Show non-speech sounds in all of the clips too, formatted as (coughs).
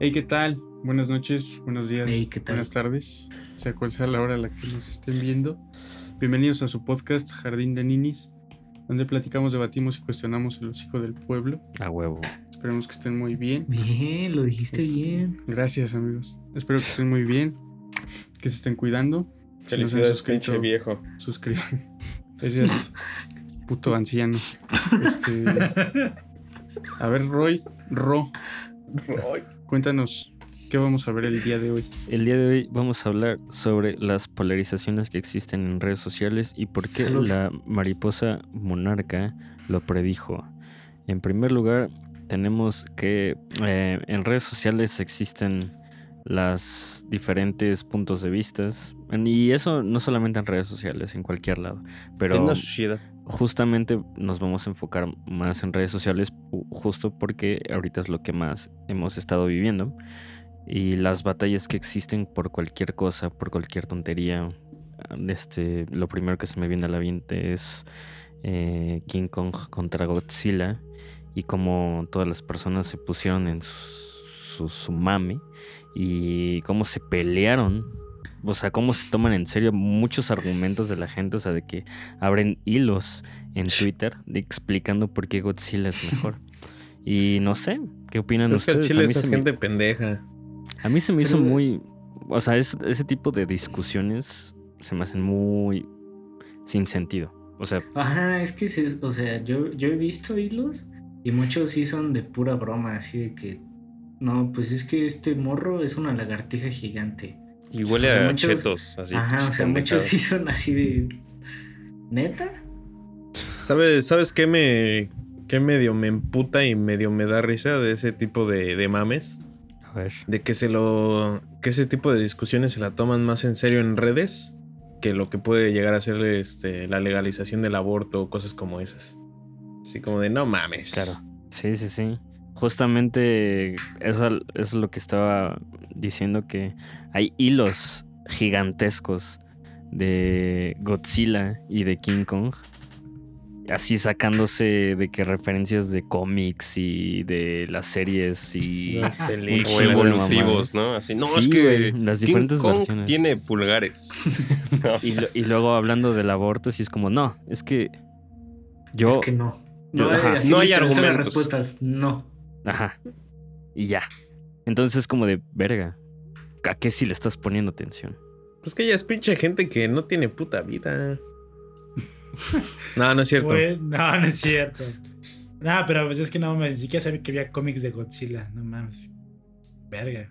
Hey, ¿qué tal? Buenas noches, buenos días, Hey, ¿qué tal? buenas tardes, sea cual sea la hora a la que nos estén viendo. Bienvenidos a su podcast Jardín de Ninis, donde platicamos, debatimos y cuestionamos el hocico del pueblo. A huevo. Esperemos que estén muy bien. Bien, lo dijiste Este, bien. Gracias, amigos. Espero que estén muy bien, que se estén cuidando. Si Felicidades, suscrito, pinche viejo. suscriban. Gracias, (laughs) puto anciano. (laughs) Este, a ver, Roy, Ro, cuéntanos qué vamos a ver el día de hoy. El día de hoy vamos a hablar sobre las polarizaciones que existen en redes sociales y por qué Salud. la mariposa monarca lo predijo. En primer lugar, tenemos que eh, en redes sociales existen las diferentes puntos de vistas y eso no solamente en redes sociales, en cualquier lado, pero En una sociedad. Justamente nos vamos a enfocar más en redes sociales justo porque ahorita es lo que más hemos estado viviendo y las batallas que existen por cualquier cosa, por cualquier tontería. Este, lo primero que se me viene a la mente es eh, King Kong contra Godzilla y cómo todas las personas se pusieron en su, su, y cómo se pelearon. O sea, cómo se toman en serio muchos argumentos de la gente, o sea, de que abren hilos en Twitter de explicando por qué Godzilla es mejor. (laughs) Y no sé, ¿qué opinan es que ustedes? chile a, mí esa se me, gente pendeja. a mí se me hizo muy... O sea, es- ese tipo de discusiones se me hacen muy sin sentido. O sea, Ajá, es que, se- o sea, yo, yo he visto hilos y muchos sí son de pura broma, así de que, no, pues es que este morro es una lagartija gigante. Y huele O sea, a muchos- chetos, así. Ajá, o sea, muchos sí son así de... ¿Neta? ¿Sabes, ¿Sabes qué me. qué medio me emputa y medio me da risa de ese tipo de, de mames? a ver. De que se lo. que ese tipo de discusiones se la toman más en serio en redes que lo que puede llegar a ser este, la legalización del aborto o cosas como esas. Así como de no mames. Claro. Sí, sí, sí. Justamente eso es lo que estaba diciendo que hay hilos gigantescos de Godzilla y de King Kong. Así sacándose de que referencias de cómics y de las series y... Las películas. evolutivos. ¿no? Así, no, Sí, es que las King diferentes Kong versiones. tiene pulgares. (laughs) No. Y, lo- y luego hablando del aborto, sí es como, no, es que yo... Es que no. yo- No, hay, ajá, así no hay literal son las argumentos. respuestas, no. Ajá. Y ya. Entonces es como de, verga, ¿a qué sí le estás poniendo atención? Pues que ella es pinche gente que no tiene puta vida. No, no es cierto. No, no es cierto. No, pero pues es que no, ni siquiera sabía que había cómics de Godzilla. No mames. Verga.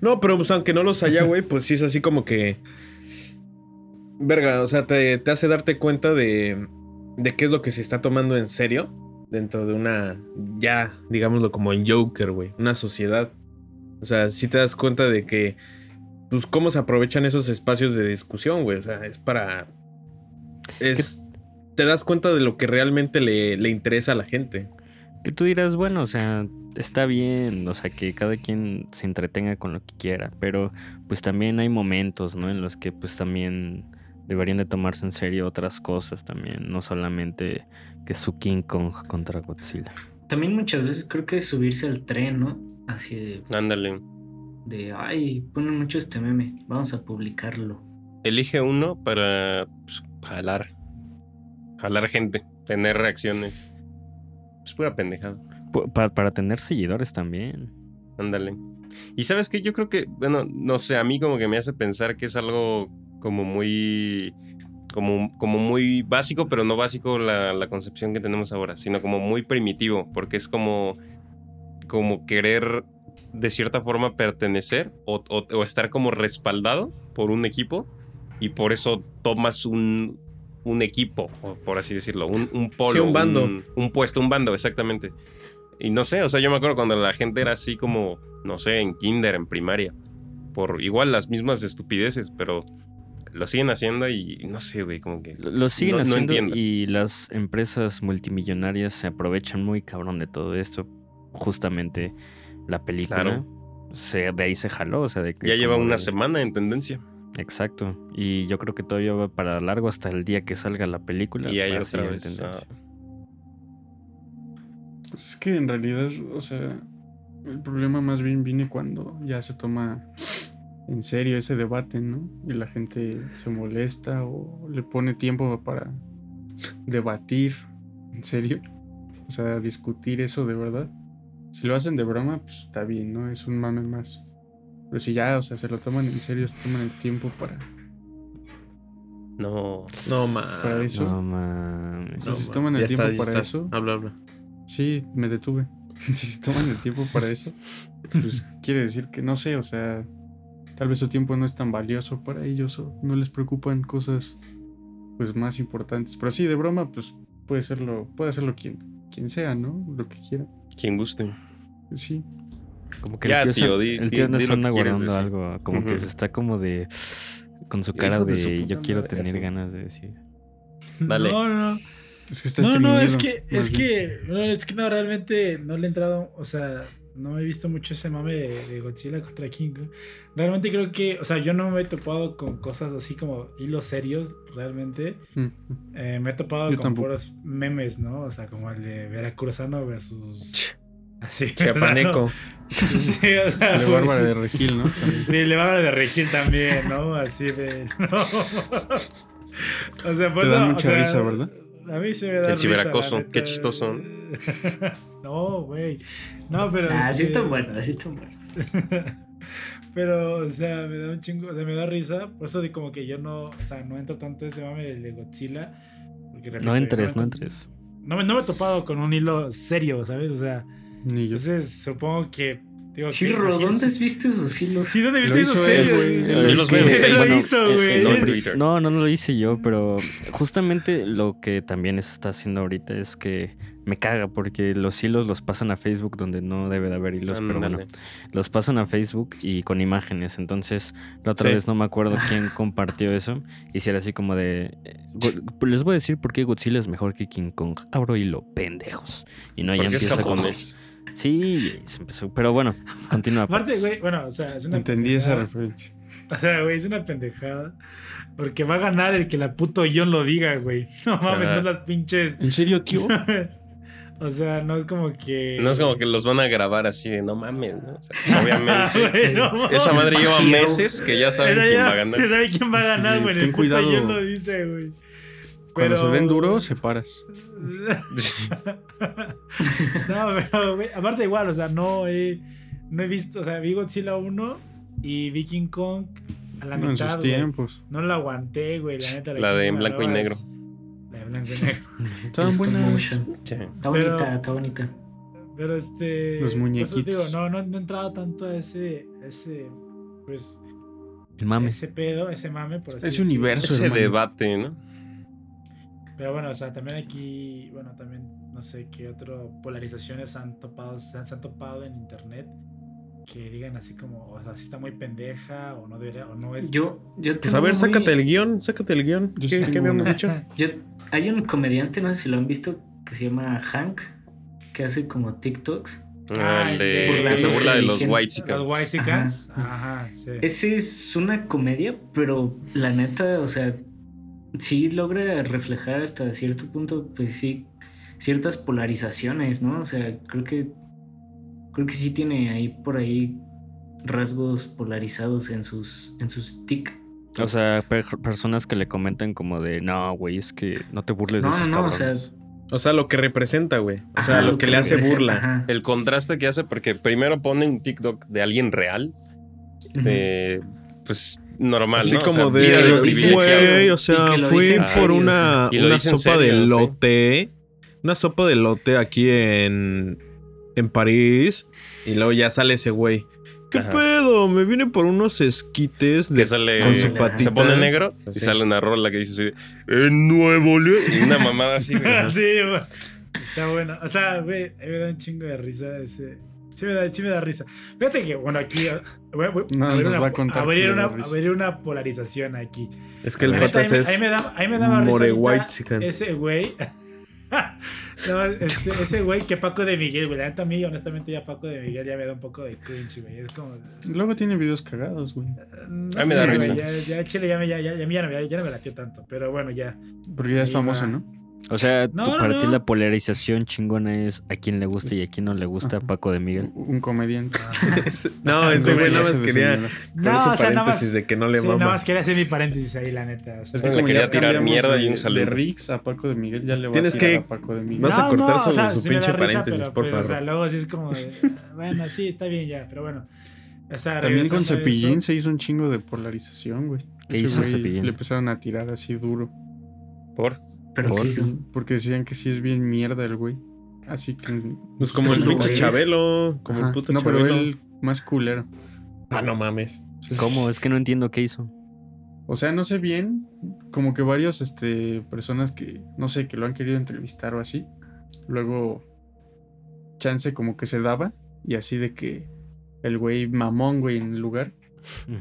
No, pero pues aunque no los haya, güey, pues sí es así como que. Verga, o sea, te, te hace darte cuenta de, de qué es lo que se está tomando en serio dentro de una, ya, digámoslo como en Joker, güey, una sociedad. O sea, sí te das cuenta de que, pues, cómo se aprovechan esos espacios de discusión, güey. O sea, es para. Es. Te das cuenta de lo que realmente le, le interesa a la gente. Que tú dirás, bueno, o sea, está bien, o sea, que cada quien se entretenga con lo que quiera, pero pues también hay momentos, ¿no? En los que pues también deberían de tomarse en serio otras cosas también, no solamente que su King Kong contra Godzilla. También muchas veces creo que es subirse al tren, ¿no? Así de, Ándale. de ay, ponen mucho este meme, vamos a publicarlo. Elige uno para pues, jalar. Jalar gente. Tener reacciones. Es pura pendejada. Pu- pa- para tener seguidores también. Ándale. Y sabes que yo creo que, bueno, no sé, a mí como que me hace pensar que es algo como muy. Como, como muy básico, pero no básico la, la concepción que tenemos ahora, sino como muy primitivo, porque es como, como querer de cierta forma pertenecer o, o- o estar como respaldado por un equipo y por eso tomas un, un equipo, por así decirlo, un, un polo, Sí, un bando. Un, un puesto, un bando, exactamente. Y no sé, o sea, yo me acuerdo cuando la gente era así como, no sé, en kinder, en primaria, por igual las mismas estupideces, pero lo siguen haciendo y no sé, güey, como que... Lo siguen No- no haciendo entiendo. y las empresas multimillonarias se aprovechan muy cabrón de todo esto. Justamente la película Claro. se, de ahí se jaló, o sea, de que Ya lleva una de- semana en tendencia. Exacto. Y yo creo que todavía va para largo hasta el día que salga la película. Y hay otra vez. tendencia. ah, Pues es que en realidad, o sea, El problema más bien viene cuando ya se toma en serio ese debate, ¿no? Y la gente se molesta o le pone tiempo para debatir, en serio. O sea, discutir eso de verdad. Si lo hacen de broma, pues está bien, ¿no? Es un mame más. Pero si ya, o sea, se lo toman en serio, se toman el tiempo para, No. No, ma. para eso. No mames. Si No, se ma. toman el Ya tiempo está, para está. eso. Habla, habla. Sí, me detuve. (laughs) si se toman el tiempo para eso, pues quiere decir que no sé, o sea, tal vez su tiempo no es tan valioso para ellos o no les preocupan cosas pues más importantes. Pero sí, de broma, pues puede serlo, puede hacerlo quien, quien sea, ¿no? Lo que quiera. Quien guste. Sí. Como que Ya, el tío, di- el di- tío di quieres guardando decir. algo, como que se está como de con su cara Hijo de de, su yo quiero madre, tener eso. ganas de decir. Dale. No, no. Es que está No, no, es que, es bien. que, no, es que no, realmente no le he entrado, o sea, no he visto mucho ese mame de, de Godzilla contra King Kong. Realmente creo que, o sea, yo no me he topado con cosas así como hilos serios, realmente. Mm. Eh, me he topado Yo con tampoco. puros memes, ¿no? O sea, como el de Veracruzano versus... Así. (laughs) Chiapaneco. o sea, no- sí, o sea, De pues, Bárbara sí. de Regil, ¿no? También. Sí, le van a de Regil también, ¿no? Así de. (laughs) No. O sea, por Te eso, da o mucha sea, risa, ¿verdad? A mí se me da El ciberacoso, qué chistoso, ¿no? (laughs) No, güey. No, pero. Ah, sí este, están buenos, así están buenos. (laughs) Pero, o sea, me da un chingo, o sea, me da risa. Por eso de como que yo no, o sea, no entro tanto ese mame del de Godzilla. Porque, repito, No entres, no me- entres. No, me- no me he topado con un hilo serio, ¿sabes? O sea, Ni yo. entonces supongo que. Digo, Chirro, sí- ¿dónde has visto esos hilos? Sí, ¿dónde viste eso hizo él, serio? güey. Sí, Yo los veo. Lo hizo, güey. No, no lo hice yo, pero justamente lo que también se está haciendo ahorita es que me caga porque los hilos los pasan a Facebook donde no debe de haber hilos, pero bueno, los pasan a Facebook y con imágenes. Entonces, la otra Sí. vez no me acuerdo quién (laughs) compartió eso. Y si era así como de. Les voy a decir por qué Godzilla es mejor que King Kong. Abro hilo, pendejos. Y no, ya empieza japonés. Sí, se empezó. Pero bueno, continúa. Aparte, pues. güey, bueno, o sea, es una Entendí esa referencia. O sea, güey, es una pendejada. Porque va a ganar el que la puto John lo diga, güey. (laughs) No mames, no las pinches. ¿En serio, tío? (laughs) o sea, no es como que. No es como que los van a grabar así de no mames, ¿no? O sea, pues, (laughs) obviamente. No. Esa madre lleva meses que ya saben quién ya- va a ganar. ¿Sabe quién va a ganar, güey? ten El puto cuidado. John lo dice, güey. Cuando Pero- se ven duros, se paras. (laughs) no, pero, güey, aparte igual, o sea, no he, no he visto, o sea, vi Godzilla 1 y vi King Kong a la No, en mitad, sus güey. tiempos. No la aguanté, güey, la neta. La de King en blanco y negro. La de blanco y negro. (laughs) Estaban Stop buenas. motion. Sí. Está Pero- bonita, está bonita. Pero este. Los muñequitos. digo, no, no, no he entrado tanto a ese. ese pues. El mame. Ese pedo, ese mame, por así Ese decirlo. universo. Ese hermano. debate, ¿no? Pero bueno, o sea, también aquí. Bueno, también no sé qué otro polarizaciones han topado, se han, se han topado en internet. Que digan así como, o sea, si está muy pendeja o no debería, o no es. Yo, yo Pues a ver, muy- sácate el guion, sácate el guion. Yo ¿Qué, qué habíamos dicho? (laughs) Yo, hay un comediante, no sé si lo han visto, que se llama Hank, que hace como TikToks. Ah, el de, que se burla de los white Los White Chickens. Ajá, sí. Ese es una comedia, pero la neta, o sea, sí logra reflejar hasta cierto punto, pues sí, ciertas polarizaciones, ¿no? O sea, creo que creo que sí tiene ahí por ahí rasgos polarizados en sus en sus tic. O sea, per- personas que le comentan como de, no, güey, es que no te burles de No, esos no, o sea, O sea, lo que representa, güey. O sea, ajá, lo, que, le hace burla. ajá. El contraste que hace, porque primero ponen TikTok de alguien real, de, pues, normal, Así ¿no? O como sea, de, de güey, o sea, fui por una, sí. Una sopa de sí. lote, una sopa de lote aquí en, en París, y luego ya sale ese güey. ¿Qué Ajá. pedo? Me vine por unos esquites de, Que sale, con su se patita. se pone negro y Sí. sale una rola que dice así, de, en Nuevo León, y una mamada así, güey. (laughs) sí, güey. Está bueno. O sea, güey, me da un chingo de risa ese. Sí me da, sí me da risa. Fíjate que, bueno, aquí. eh, voy- voy- No, abrir nos una, va a contar abrir una, risa. abrir una polarización aquí. Es que el patas ahí me- es ahí me da, ahí me da más risa more ahorita white chicken. ese güey. (laughs) No, este, ese güey que Paco de Miguel, güey. La neta a mí, honestamente, ya Paco de Miguel ya me da un poco de cringe, güey. Es como. Luego tiene videos cagados, güey. No A mí me da güey, risa. Ya, ya Chile ya me, ya, ya, ya, me- ya, ya no me latió tanto. Pero bueno, ya. Porque ya es famoso. ¿no? O sea, No, tú- no, para ti no. la polarización chingona es a quien le gusta y a quien no le gusta Ajá. Paco de Miguel. Un comediante. (laughs) No, (laughs) ese güey nada más quería poner su o sea, nada paréntesis más- de que no le sí, mama. nada más quería hacer mi paréntesis ahí, la neta. o sea. Es Le como quería tirar mierda y un saludo. De Rix a Paco de Miguel ya le Tienes a tirar que- a Paco de Miguel. vas a cortar su- su sí pinche risa, paréntesis, pero, por pues, O sea, favor. luego así es como de, (laughs) bueno, sí, está bien ya, pero bueno. O sea, También con a Cepillín se hizo un chingo de polarización, güey. ¿Qué hizo Cepillín? Le empezaron a tirar así duro. ¿Por? Pero Por- sí. Porque decían que sí es bien mierda el güey. Así que. Pues como el pinche. Chabelo. Como Ajá. el puto No, pero él más culero. Ah, no mames. ¿Cómo? Es que no entiendo qué hizo. O sea, no sé bien. Como que varios, este, personas que, no sé, que lo han querido entrevistar o así. Luego, chance como que se daba. Y así de que el güey mamón, güey, en el lugar.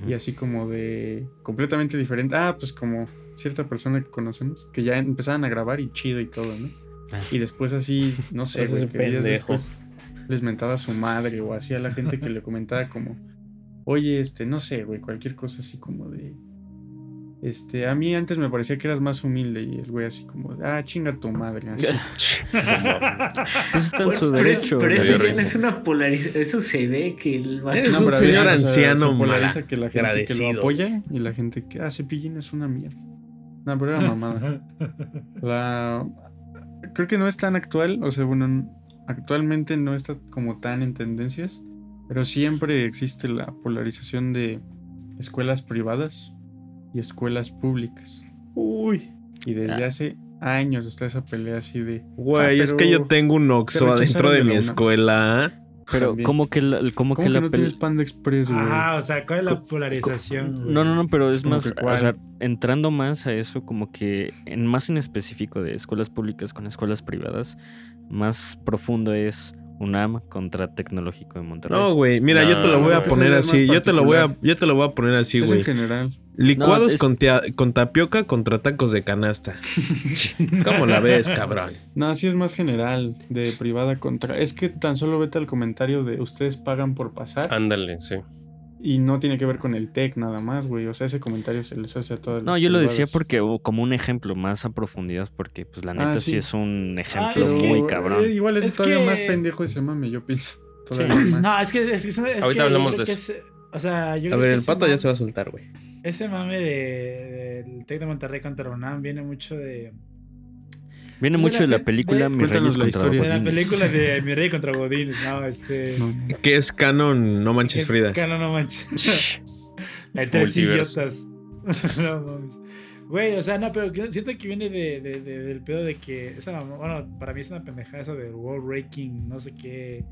Y así como de completamente diferente. Ah, pues como cierta persona que conocemos, que ya empezaban a grabar y chido y todo, ¿no? Ah. Y después así, no (laughs) sé, Pues güey, que días después les mentaba a su madre o así a la gente que le comentaba como, oye, este, no sé, güey, cualquier cosa así como de, este, a mí antes me parecía que eras más humilde y el güey así como, de, ah, chinga tu madre, así. (laughs) Pues está en Bueno, su pero, derecho. pero eso ya no es una polarización. Eso se ve que el vato- Es un señor veces, o sea, anciano se polariza mala- que la gente que lo apoya y la gente que, ah, Cepillín es una mierda. No, pero era mamada. (laughs) La... Creo que no es tan actual, o sea, bueno, actualmente no está como tan en tendencias, pero siempre existe la polarización de escuelas privadas y escuelas públicas. Uy. Y desde Ah. hace años está esa pelea así de... Güey, Ah, es que yo tengo un Oxxo adentro de de mi la UNAM. escuela. Pero, También. ¿cómo que la, cómo ¿Cómo que que la no pel- tienes Panda Express, güey? Ajá, o sea, ¿cuál es la Co- polarización? güey? No, no, no, pero es Como más, o sea, entrando más a eso, como que en más en específico de escuelas públicas con escuelas privadas, más profundo es UNAM contra Tecnológico de Monterrey. No, güey, mira, yo te lo voy no, a poner así. Yo te lo voy a, yo te lo voy a poner así, es güey. en general. Licuados es- con, tapioca contra tacos de canasta. (laughs) ¿Cómo la ves, cabrón? No, sí es más general, de privada contra... Es que tan solo vete al comentario de ustedes pagan por pasar Ándale, sí. y no tiene que ver con el tech nada más, güey. O sea, ese comentario se les hace a todas No, yo lo decía porque como un ejemplo más a profundidad, porque pues la Ah, neta sí. sí. es un ejemplo es que- muy cabrón. eh, igual es, Es todavía que- más pendejo ese mame, yo pienso. Todavía más. No, es que es, que- es Ahorita que hablamos de que eso. O sea, yo A creo ver, que el pato ya mame- se va a soltar, güey. Ese mame de, del Tec de Monterrey contra UNAM viene mucho de, Viene pues, mucho de de la la pe- película de- Reyes la contra historia. de la película de (laughs) Mi Rey contra Godines, no, este... No. (laughs) Que es canon, no manches Frida. que no, no manches. (laughs) Hay tres idiotas. no mames. Güey, o sea, no, pero siento que viene de, de- de- del pedo de que. Esa, bueno, para mí es una pendejada eso del World Ranking, no sé qué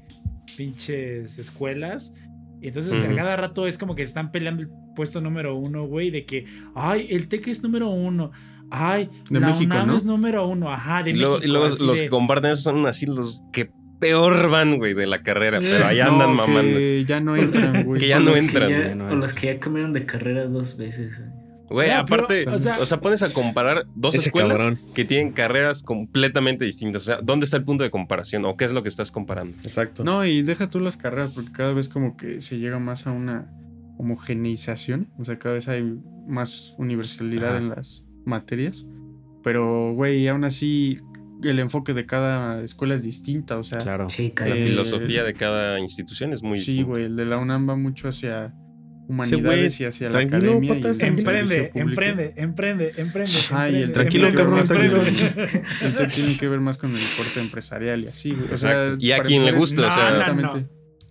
pinches escuelas. Y entonces a cada rato es como que están peleando el puesto número uno, güey, de que, ay, el TEC es número uno. Ay, De la México, UNAM ¿no? es número uno, ajá, de Y luego, México. y luego los de- que comparten eso son así los que peor van, güey, de la carrera. Pero ahí No, andan mamando. Que ya no (laughs) entran, güey. Que ya o no los que entran, ya- no o los que ya comieron de carrera dos veces. güey. Güey, No, pero, aparte, o sea- o sea, pones a comparar dos escuelas cabrón. que tienen carreras completamente distintas. O sea, ¿dónde está el punto de comparación? ¿O qué es lo que estás comparando? Exacto. No, y deja tú las carreras, porque cada vez como que se llega más a una homogeneización. O sea, cada vez hay más universalidad Ajá. en las materias. Pero, güey, aún así el enfoque de cada escuela es distinta. O sea, Claro. Sí, La. Eh, filosofía de cada institución es muy sí, distinta. güey, el de la UNAM va mucho hacia humanidades y hacia la tranquilo, academia. y patas, tranquilo. Emprende, emprende, emprende, emprende. Ajá, y el tranquilo, cabrón. El (laughs) TEC tiene que ver más con el corte empresarial y así, güey. O sea, Exacto. Y a quien le guste, o No, sea.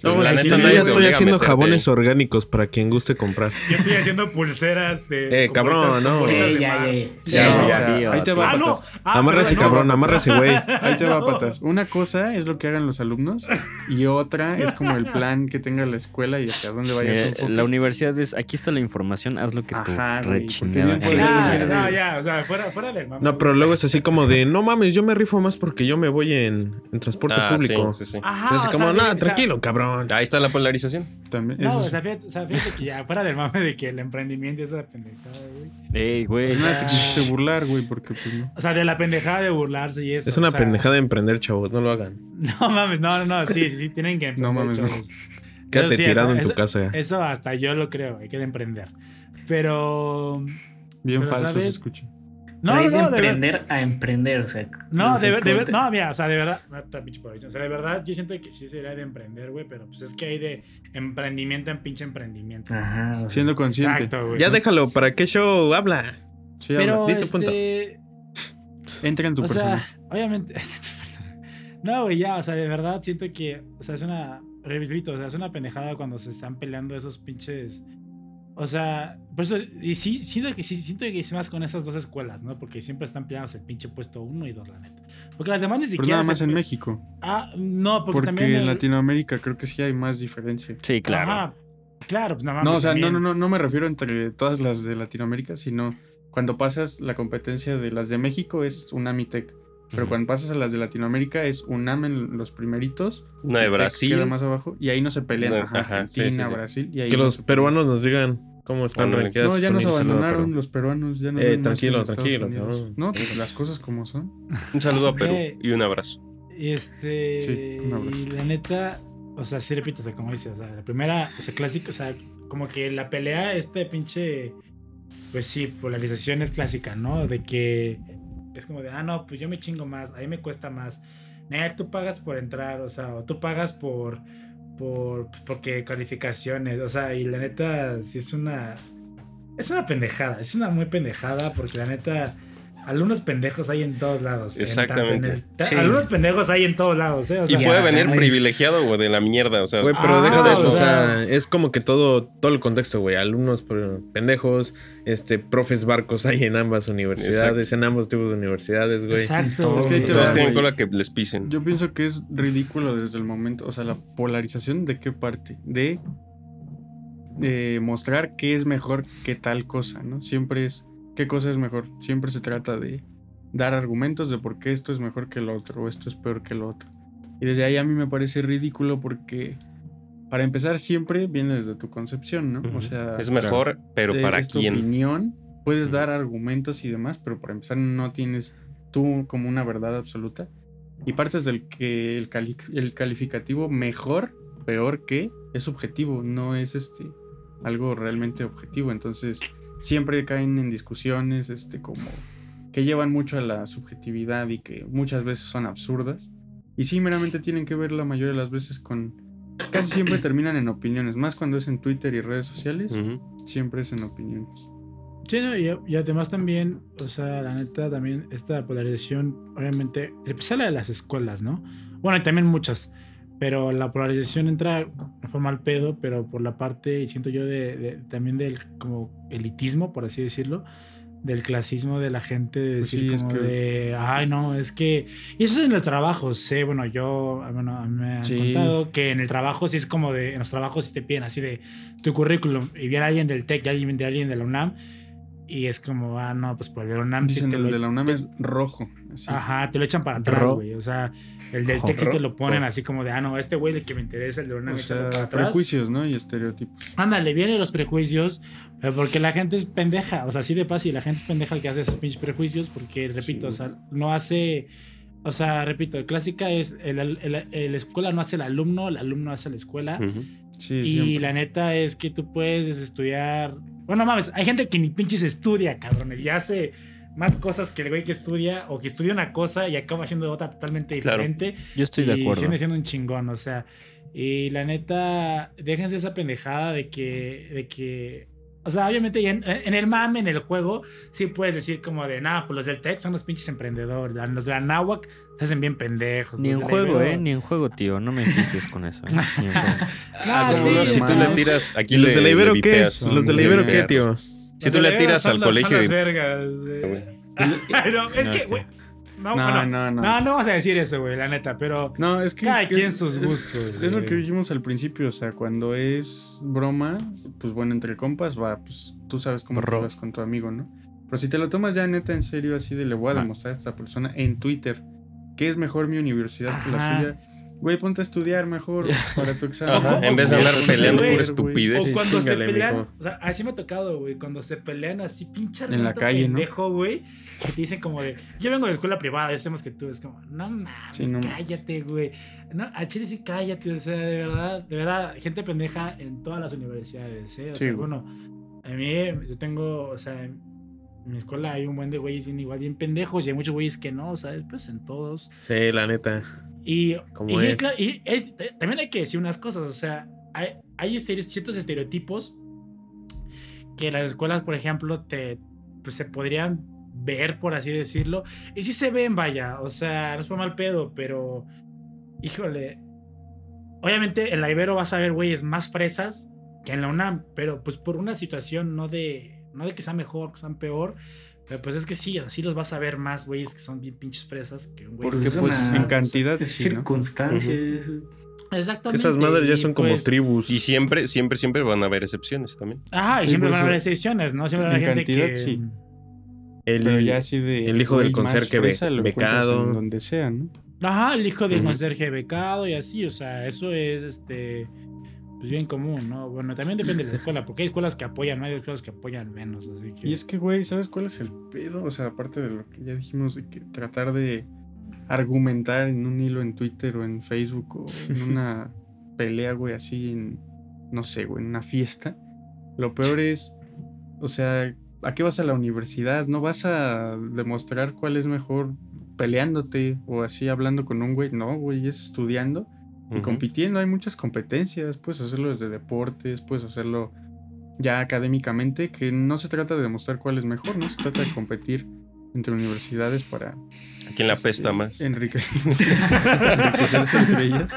No, no. Pues, No, la neta, yo ya estoy haciendo meterte jabones orgánicos para quien guste comprar. Yo estoy haciendo pulseras de. Eh, cabrón, no. ahí te va, Ah, no. patas. Ah, amárrese, perdón, cabrón, no. amárrese, güey. (laughs) Ahí te va, patas. Una cosa es lo que hagan los alumnos y otra es como el plan que tenga la escuela y hacia dónde vaya Eh, su enfoque. la universidad es, aquí está la información, haz lo que tú Ajá, gana. podría Ah, no, ya, o sea, fuera, fuera del. No, pero luego es así como de, no mames, yo me rifo más porque yo me voy en, en transporte Ah, sí, público. sí, sí. Ajá. Entonces, o como, no, sea, tranquilo, cabrón. Ahí está la polarización. También, No, o sea, fíjate, o sea, fíjate que ya fuera del mame de que el emprendimiento es esa pendejada, güey. Ey, güey. pues nada, te quisiste burlar, güey, porque pues no. O sea, de la pendejada de burlarse y eso. Es una o sea, pendejada de emprender, chavos, no lo hagan. (laughs) No mames, no, no, no, sí, sí, sí, tienen que emprender. No mames, no. Quédate sí, tirado en tu eso- casa. Eso hasta yo lo creo, hay que emprender. Pero. Bien Pero, falso se escucha. No, de, no, de ver- emprender a emprender, o sea. No, de, ver- de ver- ¿cómo te- no, mira, o sea, de verdad, o sea, de verdad, yo siento que sí sería de emprender, güey, pero pues es que hay de emprendimiento en pinche emprendimiento. Ajá. o sea, Siendo consciente. Exacto, güey. Ya déjalo, ¿para qué show habla? Sí, Pero, habla. Di tu punto. este, Entra en tu o persona. sea, obviamente. (laughs) no, güey, ya, o sea, de verdad siento que, o sea, es una, repito, o sea, es una pendejada cuando se están peleando esos pinches. O sea, por eso, y sí, siento que sí, siento que es más con esas dos escuelas, ¿no? Porque siempre están peleándose el pinche puesto uno y dos, la neta. Porque las demás ni Pero siquiera. nada se más en México. Ah, no, porque, Porque también. en el- Latinoamérica creo que sí hay más diferencia. Sí, claro. Ajá, claro, pues nada más. No, o sea, no, no, no, no me refiero entre todas las de Latinoamérica, sino cuando pasas la competencia de las de México es Unamitec. Pero cuando pasas a las de Latinoamérica es UNAM en los primeritos. Una de Brasil. Queda más abajo. Y ahí no se pelean. No, ajá, sí, Argentina, sí, sí. Brasil. Y ahí Que no los peruanos nos digan cómo están rankeadas No, ya nos abandonaron los peruanos. Ya no Eh, tranquilo, tranquilo, cabrón. No, pues las cosas como son. Un saludo a Perú y un abrazo. Y este. Sí, un abrazo. y la neta, o sea, sí repito, o sea, como dices, o sea, la primera, o sea, clásico, o sea, como que la pelea, este pinche. Pues sí, polarización es clásica, ¿no? De que es como de, ah, no, pues yo me chingo más, a mí me cuesta más. Nel, tú pagas por entrar, o sea, o tú pagas por. por pues, porque calificaciones, o sea, y la neta, sí es una. Es una pendejada, es una muy pendejada, porque la neta. Alumnos pendejos hay en todos lados. en en Exactamente. el- Sí. Alumnos pendejos hay en todos lados, ¿eh? O Y puede venir es- privilegiado, güey, de la mierda. O sea, Güey, pero Ah, deja de eso, o o sea, es como que todo, todo el contexto, güey. Alumnos pendejos, este, profes barcos hay en ambas universidades, en ambos tipos de universidades, güey. Exacto. Es que ahí te todos va, tienen cola que les pisen. Yo pienso que es ridículo desde el momento, o sea, la polarización de qué parte, de, de mostrar qué es mejor que tal cosa, ¿no? Siempre es qué cosa es mejor, siempre se trata de dar argumentos de por qué esto es mejor que lo otro o esto es peor que lo otro. Y desde ahí a mí me parece ridículo porque para empezar siempre viene desde tu concepción, ¿no? O sea, es mejor, pero ¿para es tu quién? opinión, puedes dar argumentos y demás, pero para empezar no tienes tú como una verdad absoluta. Y partes del que el, cali- el calificativo mejor, peor que, es subjetivo, no es este algo realmente objetivo. Entonces, siempre caen en discusiones este como que llevan mucho a la subjetividad y que muchas veces son absurdas. Y sí, meramente tienen que ver la mayoría de las veces con... Casi siempre (clears throat) terminan en opiniones, más cuando es en Twitter y redes sociales siempre es en opiniones. Sí, no, y, y además también, o sea, la neta, también esta polarización, obviamente, especial la de las escuelas, ¿no? Bueno, y también muchas, pero la polarización entra de forma al pedo, pero por la parte, y siento yo, de, de- también del como elitismo, por así decirlo, del clasismo de la gente, de Pues decir sí, es como que- de, ay, no, es que... Y eso es en el trabajo, sé, bueno, yo, bueno, a mí me han Sí. contado que en el trabajo sí es como de, en los trabajos sí te piden así de tu currículum y viene alguien del TEC y alguien de alguien de la UNAM y es como, ah, no, pues por el de la UNAM sí Dicen te el lo, de la UNAM es rojo. así. Ajá, te lo echan para atrás, güey. O sea, el del sí te lo ponen ro- así como de, ah, no, este güey el que me interesa, el de la UNAM, O sea, para atrás. prejuicios, ¿no? Y estereotipos. Ándale, vienen los prejuicios, pero porque la gente es pendeja. O sea, así de fácil, la gente es pendeja el que hace esos pinches prejuicios, porque, repito, Sí. o sea, no hace. O sea, repito, el clásica es: el, el- el- la escuela no hace el alumno, el alumno hace la escuela. Ujú. Sí, Y siempre. la neta es que tú puedes estudiar. Bueno, mames, hay gente que ni pinches estudia, cabrones, y hace más cosas que el güey que estudia, o que estudia una cosa y acaba haciendo otra totalmente Claro. diferente. Yo estoy de y acuerdo. sigue siendo un chingón, o sea. Y la neta, déjense esa pendejada de que. De que o sea, obviamente ya en, en el mame, en el juego, sí puedes decir como de, nah, pues los del Tech son los pinches emprendedores. Los de la Náhuac se hacen bien pendejos. Ni los en juego, eh, ni en juego, tío. No me empieces con eso. eh, Ni en (laughs) juego. Ah, Como sí, uno, si tú le tiras, aquí ¿Y los le- de la Ibero qué? ¿Los de la Ibero qué, tío? Si tú le tiras al colegio y- vergas, güey. (laughs) Pero es que, güey. No, No, bueno, no, no. no, no vas a decir eso, güey, la neta, pero. No, es que. Cada que- quien sus gustos, Es, lo que dijimos al principio, o sea, cuando es broma, pues bueno, entre compas, va, pues tú sabes cómo vas con tu amigo, ¿no? Pero si te lo tomas ya neta en serio, así de le voy a Ah. demostrar a esta persona en Twitter que es mejor mi universidad que la suya. Güey, ponte a estudiar mejor para tu examen. Ajá, en vez de andar peleando güey. estupidez. O cuando chíngale, se pelean, mijo. o sea, así me ha tocado, güey, cuando se pelean así, pinche En la calle, ¿no? pendejo, güey, que te dicen como de, yo vengo de escuela privada, ya sabemos que tú, es como, no mames, Sí, no. cállate, güey, no, a Chile sí cállate, o sea, de verdad, de verdad, gente pendeja en todas las universidades, ¿eh? O Sí, sea, güey. bueno, a mí, yo tengo, o sea, En mi escuela hay un buen de güeyes bien igual, bien pendejos, y hay muchos güeyes que no, ¿sabes? Pues en todos. Sí, la neta. Y, y, es. claro, y es- también hay que decir unas cosas, o sea, hay, hay estere- ciertos estereotipos que las escuelas, por ejemplo, te, pues, se podrían ver, por así decirlo, y sí se ven, vaya, o sea, no es por mal pedo, pero, híjole, obviamente en la Ibero vas a ver güeyes más fresas que en la UNAM, pero pues por una situación no de, no de que sea mejor, que sean peor, pero pues es que sí, así los vas a ver más güeyes que son bien pinches fresas que un güey Porque es pues una- en cantidad Es sí, ¿no? circunstancias. Exactamente. Esas madres ya son como pues, tribus. Y siempre, siempre, siempre van a haber excepciones también. Ajá, y Sí, siempre por van a haber excepciones, ¿no? Siempre va a en haber gente cantidad, que... sí. el, Pero ya así de. el hijo del conserje be- becado. En donde sea, ¿no? Ajá, el hijo del Ujú. conserje becado y así, o sea, eso es este pues bien común, ¿no? Bueno, también depende de la escuela, porque hay escuelas que apoyan, no hay escuelas que apoyan menos, así que... Y es que, güey, ¿sabes cuál es el pedo? O sea, aparte de lo que ya dijimos, de que tratar de argumentar en un hilo en Twitter o en Facebook o en (laughs) una pelea, güey, así en, no sé, güey, en una fiesta. Lo peor es, o sea, ¿a qué vas a la universidad? No vas a demostrar cuál es mejor peleándote o así hablando con un güey. No, güey, es estudiando y compitiendo. Hay muchas competencias. Puedes hacerlo desde deportes, puedes hacerlo ya académicamente, que no se trata de demostrar cuál es mejor, no se trata de competir entre universidades para ¿A quién la este, pesta más? enrique- (laughs) enriquecerse entre ellas.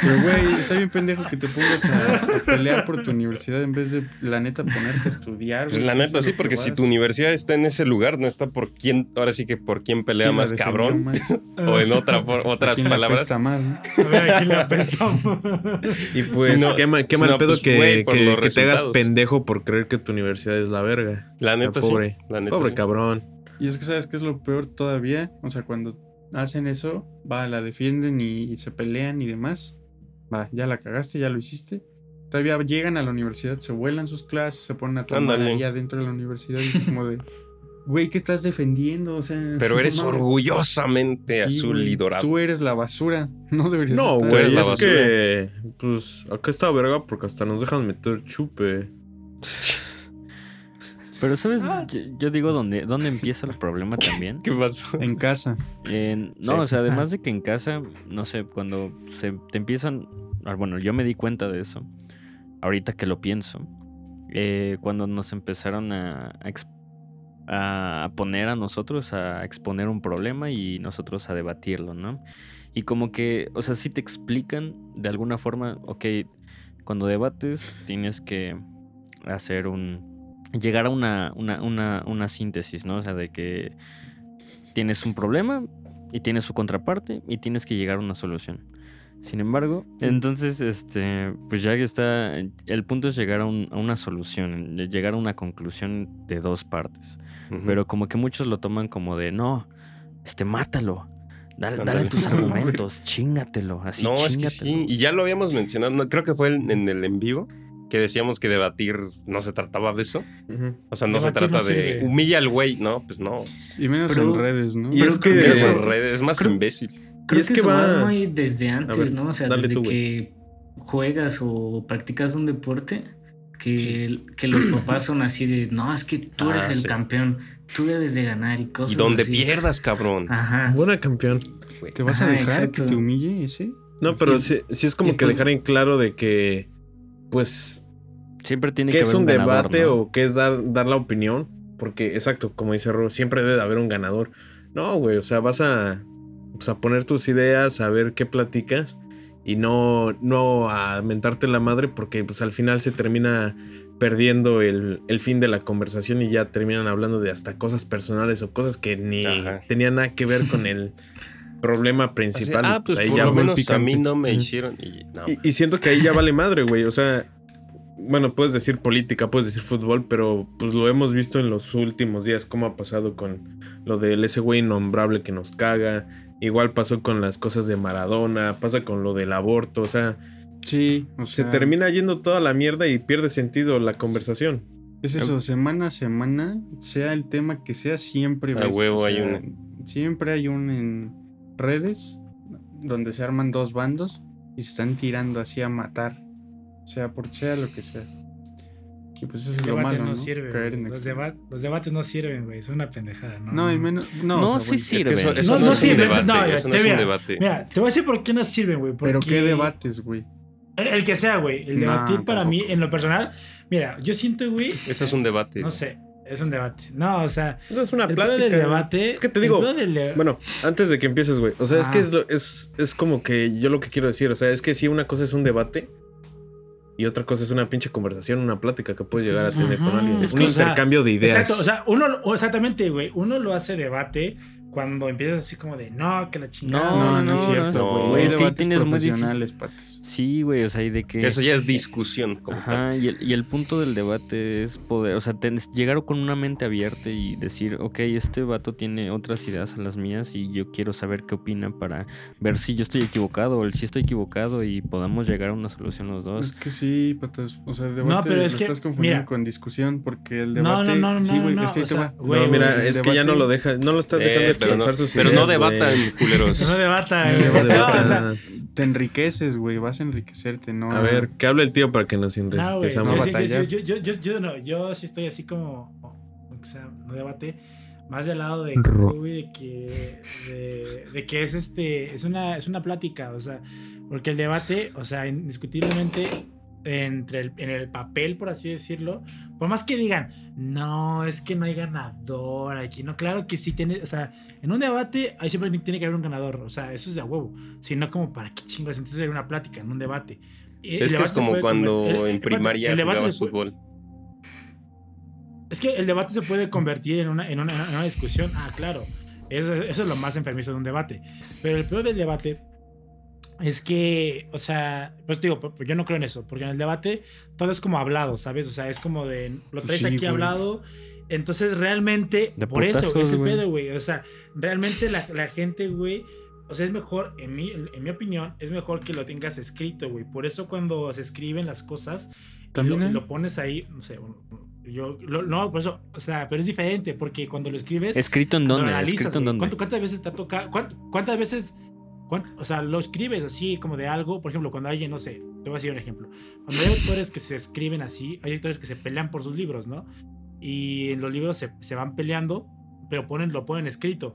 Pero, güey, está bien pendejo que te pongas a, a pelear por tu universidad en vez de, la neta, ponerte a estudiar. Pues la neta, sí, porque si tu universidad está en ese lugar, no está por quién, ahora sí que por quién pelea ¿Quién la más cabrón, más? (laughs) o en otra, por, ¿A otras quién la palabras. apesta más, ¿no? A ver, aquí le apestamos. (laughs) Y pues, Si no- qué, ma- qué si mal no, pedo pues, que, que- te hagas pendejo por creer que tu universidad es la verga. La neta, sí. pobre. La neta, Pobre sí. cabrón. Y es que, ¿sabes qué es lo peor todavía? O sea, cuando hacen eso, va, la defienden y se pelean y demás. Va, ya la cagaste, ya lo hiciste. Todavía llegan a la universidad, se vuelan sus clases, se ponen a tomar Ándale. ahí adentro de la universidad y es como de, güey, ¿qué estás defendiendo? O sea, Pero eres no orgullosamente Sí, azul y dorado. Tú eres la basura, (laughs) no deberías No, estar Tú eres güey, la es basura. que. Pues acá está verga porque hasta nos dejan meter chupe. (laughs) Pero, ¿sabes? Ah. Yo, yo digo dónde, dónde empieza el problema también. (laughs) ¿Qué pasó? en casa. En- Sí. no, o sea, además de que en casa, no sé, cuando se te empiezan. ah, Bueno, yo me di cuenta de eso. Ahorita que lo pienso. eh, cuando nos empezaron a, a poner a nosotros a exponer un problema y nosotros a debatirlo, ¿no? Y como que, o sea, si te explican de alguna forma, ok, cuando debates tienes que hacer un. Llegar a una, una, una, una síntesis, ¿no? O sea, de que tienes un problema y tienes su contraparte y tienes que llegar a una solución. Sin embargo, entonces, este, pues ya que está, el punto es llegar a, un- a una solución, llegar a una conclusión de dos partes. Pero como que muchos lo toman como de, no, este, mátalo. Dale, dale tus (laughs) argumentos, chingatelo, así no, es que chingatelo. sí. Y ya lo habíamos mencionado. no, creo que fue en, en el en vivo que decíamos que debatir no se trataba de eso. O sea, no se no trata de humilla al güey. No, pues no. Y menos Pero- en redes, ¿no? Y Pero es creo que- que Es, eso- en redes, es más creo- imbécil. Creo es que, que eso va- muy desde antes, ver, ¿no? O sea, desde tú, güey. que juegas o practicas un deporte, que, que los papás son así de, no, es que tú eres Ah, el sí. campeón, tú debes de ganar y cosas Y donde así. pierdas, cabrón. Ajá. Buena campeón. ¿Te vas a dejar exacto. que te humille ese? No, pero sí, sí es como y que pues- dejar en claro de que. Pues. Siempre tiene ¿Qué que es haber un, un, ganador, debate ¿no? o qué es dar, dar la opinión? Porque, exacto, como dice Ro, siempre debe de haber un ganador. No, güey, o sea, vas a, pues, a poner tus ideas, a ver qué platicas y no, no a mentarte la madre porque pues al final se termina perdiendo el, el fin de la conversación y ya terminan hablando de hasta cosas personales o cosas que ni Ajá. tenían nada que ver con el (laughs) problema principal. Así, ah, pues ahí por ya lo menos a mí no me hicieron. Y, no. y, y siento que ahí ya vale madre, güey. O sea, bueno, puedes decir política, puedes decir fútbol, pero pues lo hemos visto en los últimos días, cómo ha pasado con lo del ese güey innombrable que nos caga. Igual pasó con las cosas de Maradona, pasa con lo del aborto, o sea, Sí, o se sea, termina yendo toda la mierda y pierde sentido la conversación. Es eso, semana a semana, sea el tema que sea, siempre A ves, huevo o hay uno. Siempre hay un en redes donde se arman dos bandos y se están tirando así a matar, sea por sea lo que sea. Y pues eso es El lo debate malo, no, ¿no? sirve. Caer güey. en Los, deba- los debates no sirven, güey. Es una pendejada, ¿no? No, y menos. No, No, o sea, sí güey, sí. Es que eso, Sirve. eso No, no, no es un sirve, debate. no, eso no te es un debate. Mira, te voy a decir por qué no sirven, güey. Pero porque- qué debates, güey. El, el que sea, güey. El No, debatir para mí, en lo personal, mira, yo siento, güey. Esto es un debate. No sé, es un debate. No, o sea, No es una el plática. del debate. Es que te digo, del de- Bueno, antes de que empieces, güey. O sea, es Ah. que es, lo- es, es como que yo lo que quiero decir. O sea, es que si una cosa es un debate y otra cosa es una pinche conversación, una plática que puedes Es que llegar a tener con alguien. Es un que, o sea, intercambio de ideas. Exacto, o sea, uno, o exactamente, güey. Uno lo hace debate cuando empiezas así como de, no, que la chingada. No, No, no, no, es cierto, no, güey. es que tienes muy difícil. profesionales, patos. Sí, güey, o sea, y de que... Eso ya es discusión. Como tal. Ajá, y el, y el punto del debate es poder, o sea, ten- llegar con una mente abierta y decir, ok, este vato tiene otras ideas a las mías y yo quiero saber qué opina para ver si yo estoy equivocado o él sí está equivocado y podamos llegar a una solución los Es dos. que sí, patos. O sea, el debate pero lo es que, estás confundiendo mira. con discusión porque el No, debate. no, no, sí, no, güey, no, es que o sea, no, mira, el es que ya no lo deja, no lo estás Eh, dejando pero, no, sus pero ideas, no güey. debatan, culeros. (laughs) No debatan. o sea, Te enriqueces, güey. Vas a enriquecerte, ¿no? A ver, que hable el tío para que nos enriquezamos. no Yo, yo, yo, yo, yo, no, yo sí estoy así como, o sea, no debate, más del lado de, de que, de, de que es este, es una, es una plática, o sea, porque el debate, o sea, indiscutiblemente entre el, en el papel, por así decirlo, por más que digan, no, es que no hay ganador aquí, no, claro que sí tiene, o sea, en un debate ahí siempre tiene que haber un ganador, o sea, eso es de a huevo, si no como para qué chingas, entonces hay una plática, en un debate. El Es que debate es como cuando el- en primaria el debate jugabas fútbol. es que el debate se puede convertir en una, en una, en una discusión. Ah, claro. Eso, eso es lo más enfermizo de un debate. Pero el peor del debate es que, o sea, pues digo, pues yo no creo en eso, porque en el debate todo es como hablado, ¿sabes? O sea, es como de, lo traes Sí, aquí güey. hablado. Entonces, realmente, De por eso, ese güey. pedo, güey. O sea, realmente la, la gente, güey, o sea, es mejor, en mi, en mi opinión, es mejor que lo tengas escrito, güey. Por eso cuando se escriben las cosas, También lo, lo pones ahí, no sé, yo, lo- no, por eso, o sea, pero es diferente, porque cuando lo escribes, ¿Escrito en dónde? analizas, ¿Escrito en dónde? ¿Cuánto- ¿Cuántas veces te ha tocado? cuán- ¿Cuántas veces? O sea, lo escribes así como de algo, por ejemplo, cuando alguien, no sé, te voy a decir un ejemplo. Cuando hay autores que se escriben así, hay autores que se pelean por sus libros, ¿no? Y en los libros se, se van peleando, pero ponen, lo ponen escrito.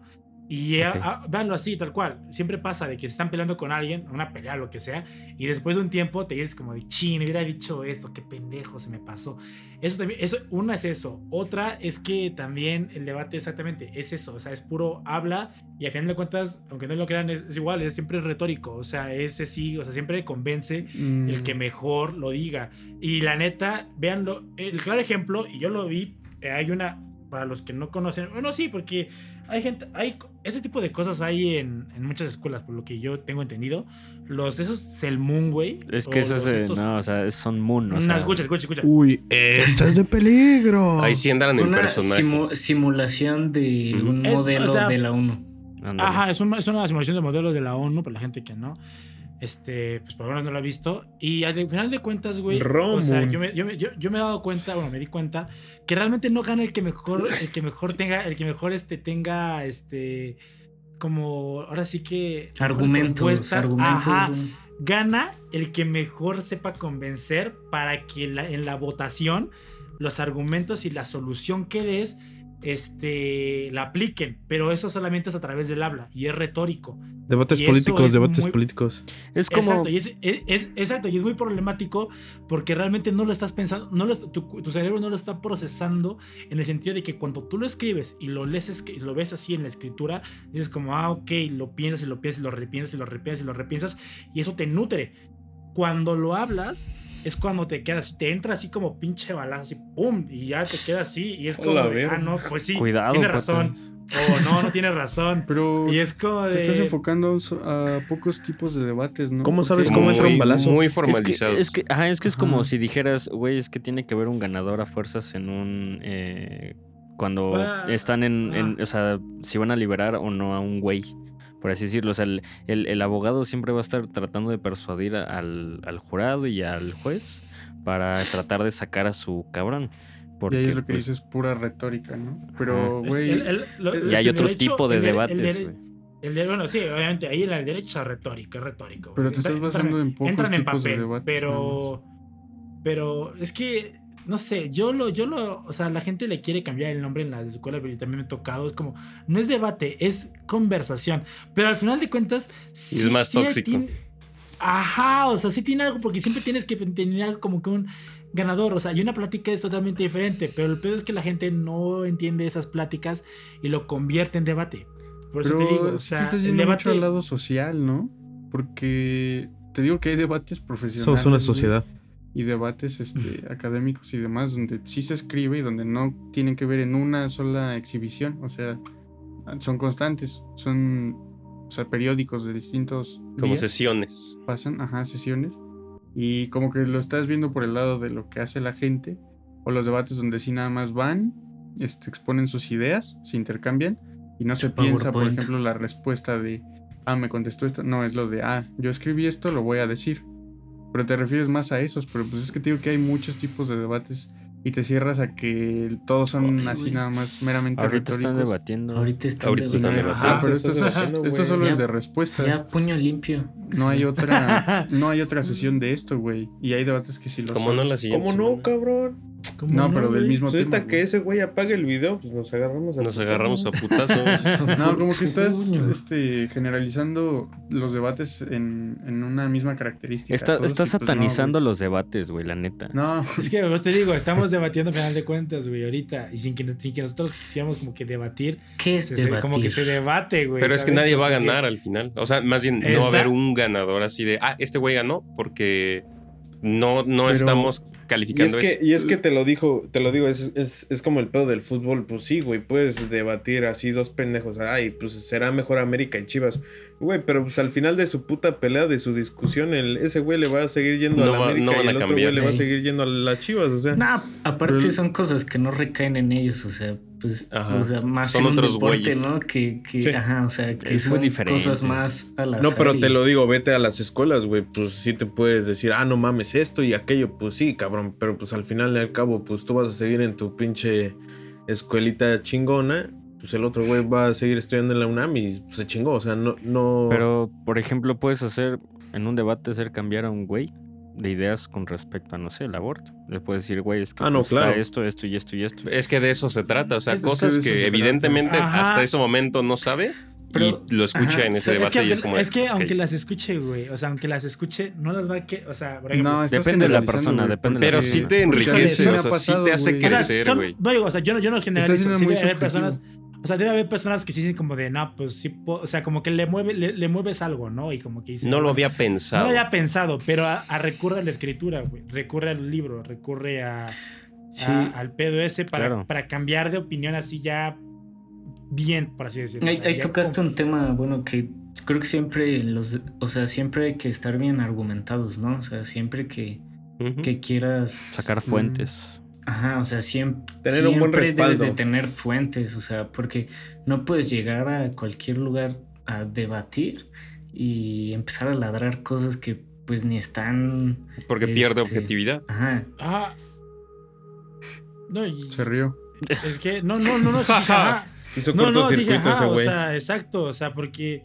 Y a- Ok. a- véanlo así, tal cual. Siempre pasa de que se están peleando con alguien, una pelea, lo que sea, y después de un tiempo te dices como de, chin, hubiera dicho esto, qué pendejo se me pasó. Eso también, eso, una es eso. Otra es que también el debate exactamente es eso, o sea, es puro habla y al final de cuentas, aunque no lo crean, es, es igual, es siempre retórico, o sea, ese sí, o sea, siempre convence Mm, el que mejor lo diga. Y la neta, véanlo, el claro ejemplo, y yo lo vi, eh, hay una, para los que no conocen, bueno, sí, porque hay gente, hay ese tipo de cosas hay en, en muchas escuelas, por lo que yo tengo entendido. Los de esos Selmoon, güey. Es o que eso es, estos- no, o sea, son moon, o No, sea, escucha, escucha, escucha. Uy, estás de peligro. Ahí sí andan en Una personaje. simu- simulación de Ujú. un Es- o modelo sea, de la 1. ándale. Ajá, es una, es una simulación de modelos de la ONU, para la gente que no. Este, pues por lo menos no lo ha visto. Y al final de cuentas, güey. O sea, yo me, yo, me, yo, yo me he dado cuenta, bueno, me di cuenta que realmente no gana el que mejor, el que mejor tenga, el que mejor este tenga, este, como, ahora sí que. Argumentos, argumentos. Ajá. Gana el que mejor sepa convencer para que la- en la votación los argumentos y la solución que des este, la apliquen, pero eso solamente es a través del habla y es retórico. Debates Y políticos, es debates muy- políticos. Es como... Exacto, y es, es- es- exacto, y es muy problemático porque realmente no lo estás pensando, no lo, tu, tu cerebro no lo está procesando en el sentido de que cuando tú lo escribes y lo lees, lo ves así en la escritura, dices como, ah, ok, lo piensas y lo piensas y lo repiensas y lo repiensas y lo repiensas y eso te nutre. Cuando lo hablas es cuando te quedas así, te entra así como pinche balazo, así, pum, y ya te queda así y es como, Hola, de, ah, no, pues sí, Cuidado, tiene razón, o no, no tiene razón. (laughs) Pero Y es como de... te estás enfocando a pocos tipos de debates, ¿no? ¿Cómo sabes Porque- cómo Muy- entra un balazo? Muy Es que, formalizados. es que, ajá, es que es como Ajá. si dijeras, güey, es que tiene que haber un ganador a fuerzas en un... eh, cuando Ah, están en, en- ah. O sea, si van a liberar o no a un güey, por así decirlo. O sea, el, el- el abogado siempre va a estar tratando de persuadir al, al jurado y al juez para tratar de sacar a su cabrón. Y Porque, ahí es lo que pues, dices, pura retórica, ¿no? Pero, güey, y y hay otro derecho- tipo de el de- el debates, de- güey. El de, bueno, sí, obviamente, ahí en el derecho es retórico, es retórico. pero te estás basando en pocos entran en tipos de papel, debates. nada pero, pero es que no sé, yo lo, yo lo, o sea, la gente le quiere cambiar el nombre en las escuelas, pero también me ha tocado, es como, no es debate, es conversación, pero al final de cuentas, sí, es más sí tóxico. tiene- ajá, o sea, sí tiene algo, porque siempre tienes que tener algo como que un ganador, o sea, y una plática es totalmente diferente, pero el peor es que la gente no entiende esas pláticas y lo convierte en debate. Por eso Pero te digo, o es que sea, el debate... mucho al lado social, ¿no? Porque te digo que hay debates profesionales. Somos una sociedad. Y debates este, académicos y demás, donde sí se escribe y donde no tienen que ver en una sola exhibición. O sea, son constantes, son o sea, periódicos de distintos Como días. sesiones. pasan, ajá, sesiones. Y como que lo estás viendo por el lado de lo que hace la gente. O los debates donde sí nada más van, este, exponen sus ideas, se intercambian. Y no se piensa, por ejemplo, la respuesta de, ah, me contestó esto. No, es lo de, ah, yo escribí esto, lo voy a decir. Pero te refieres más a esos. Pero pues es que te digo que hay muchos tipos de debates. Y te cierras a que todos son Ay, así nada más meramente Ahorita están retóricos. debatiendo. Ahorita están Ahorita están debatiendo. debatiendo. Ah, pero esto, es- esto solo Ya- es de respuesta. Ya puño limpio. No hay (laughs) otra, (laughs) no hay otra sesión de esto, güey. Y hay debates que sí lo Como son. no la siguiente. ¿Cómo no, cabrón? ¿Cómo No, pero del mismo Pues ahorita tema. que güey. ese güey apague el video, pues nos agarramos a Nos agarramos a putazo. (laughs) (laughs) No, como que estás este, generalizando los debates en, en una misma característica. Está, Todos, está y, pues, no, satanizando los debates, güey, la neta. No, Es que vos te digo, estamos debatiendo a final de cuentas, güey, ahorita. Y sin que, sin que nosotros quisiéramos como que debatir, ¿Qué es se- debatir? como que se debate, güey. Pero es que nadie va a que- ganar al final. O sea, más bien no va a Esa- haber un ganador así de, ah, este güey ganó porque no, no Pero- estamos Y es, calificando que, eso. y es que te lo dijo, te lo digo, es, es, es como el pedo del fútbol. Pues sí, güey, puedes debatir así dos pendejos. Ay, pues será mejor América y Chivas. Güey, pero pues al final de su puta pelea, de su discusión, el, ese güey le va a seguir yendo No a la va- América no van y a el otro cambiar. güey le va a seguir yendo a las Chivas, o sea. No, aparte son cosas que no recaen en ellos, o sea, pues, Ajá. o sea, más Son en un otros deporte, güeyes. ¿no? Que, que Sí. ajá, o sea, que Es muy son diferente. cosas más a la No, pero te lo digo, vete a las escuelas, güey. Pues sí te puedes decir, ah, no mames, esto y aquello. Pues sí, cabrón. Pero pues al final y al cabo, pues tú vas a seguir en tu pinche escuelita chingona. Pues el otro güey va a seguir estudiando en la UNAM y pues, se chingó. O sea, no. no... Pero, por ejemplo, puedes hacer en un debate hacer cambiar a un güey de ideas con respecto a, no sé, el aborto. Le puedes decir, güey, es que Ah, no, está claro. esto, esto y esto y esto. Es que de eso se trata. O sea, Es cosas que, evidentemente Ajá. hasta ese momento no sabe Pero- y lo escucha ajá. en ese es debate que, y es aunque, como. es que aunque las escuche, güey, o sea, aunque las escuche, no las va a que, o sea, por ejemplo, no, Depende de la persona, güey, depende de la Pero sí te enriquece, o sea, sí te hace güey. o sea, crecer, son- güey. digo, o sea, yo no, yo no generalizo, sí muy personas, o sea, debe haber personas que sí dicen como de, no, pues sí, o sea, como que le, mueve, le, le mueves algo, ¿no? Y como que dicen, No lo "Bueno, había No pensado. lo había pensado, pero a, a recurre a la escritura, güey. Recurre al libro, recurre a, Sí, a- al pedo ese para, Claro. para cambiar de opinión así ya bien, por así decirlo. ahí, O sea, ahí ya tocaste como- un tema, bueno, que creo que siempre los, o sea, siempre hay que estar bien argumentados, ¿no? O sea, siempre que, que quieras Sacar mm, fuentes. Ajá, o sea, siempre, Tener un buen siempre debes respaldo. de tener fuentes, o sea, porque no puedes llegar a cualquier lugar a debatir y empezar a ladrar cosas que pues ni están, Porque pierde este- objetividad. ajá, Ah. No, y- Se rió. es que no, no, no, no. (laughs) Hizo No, no, dije, cortocircuito ajá, ese o güey. sea, exacto, o sea, porque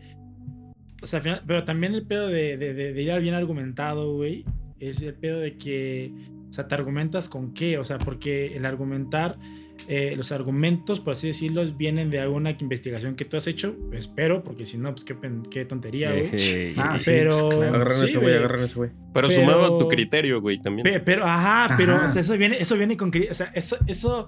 o sea, al final- pero también el pedo de, de, de- de ir bien argumentado, güey, es el pedo de que, o sea, te argumentas con qué, o sea, porque el argumentar, eh, los argumentos, por así decirlo, vienen de alguna investigación que tú has hecho, espero, porque si no, pues qué, tontería, güey. Ah, sí, Pero- pues, claro. Agarran Sí, ese güey, güey. agarran ese güey. Pero, pero- sumado a tu criterio, güey, también. Pe- Pero, ajá, pero Ajá. o sea, eso viene, eso viene con, o sea, eso, eso,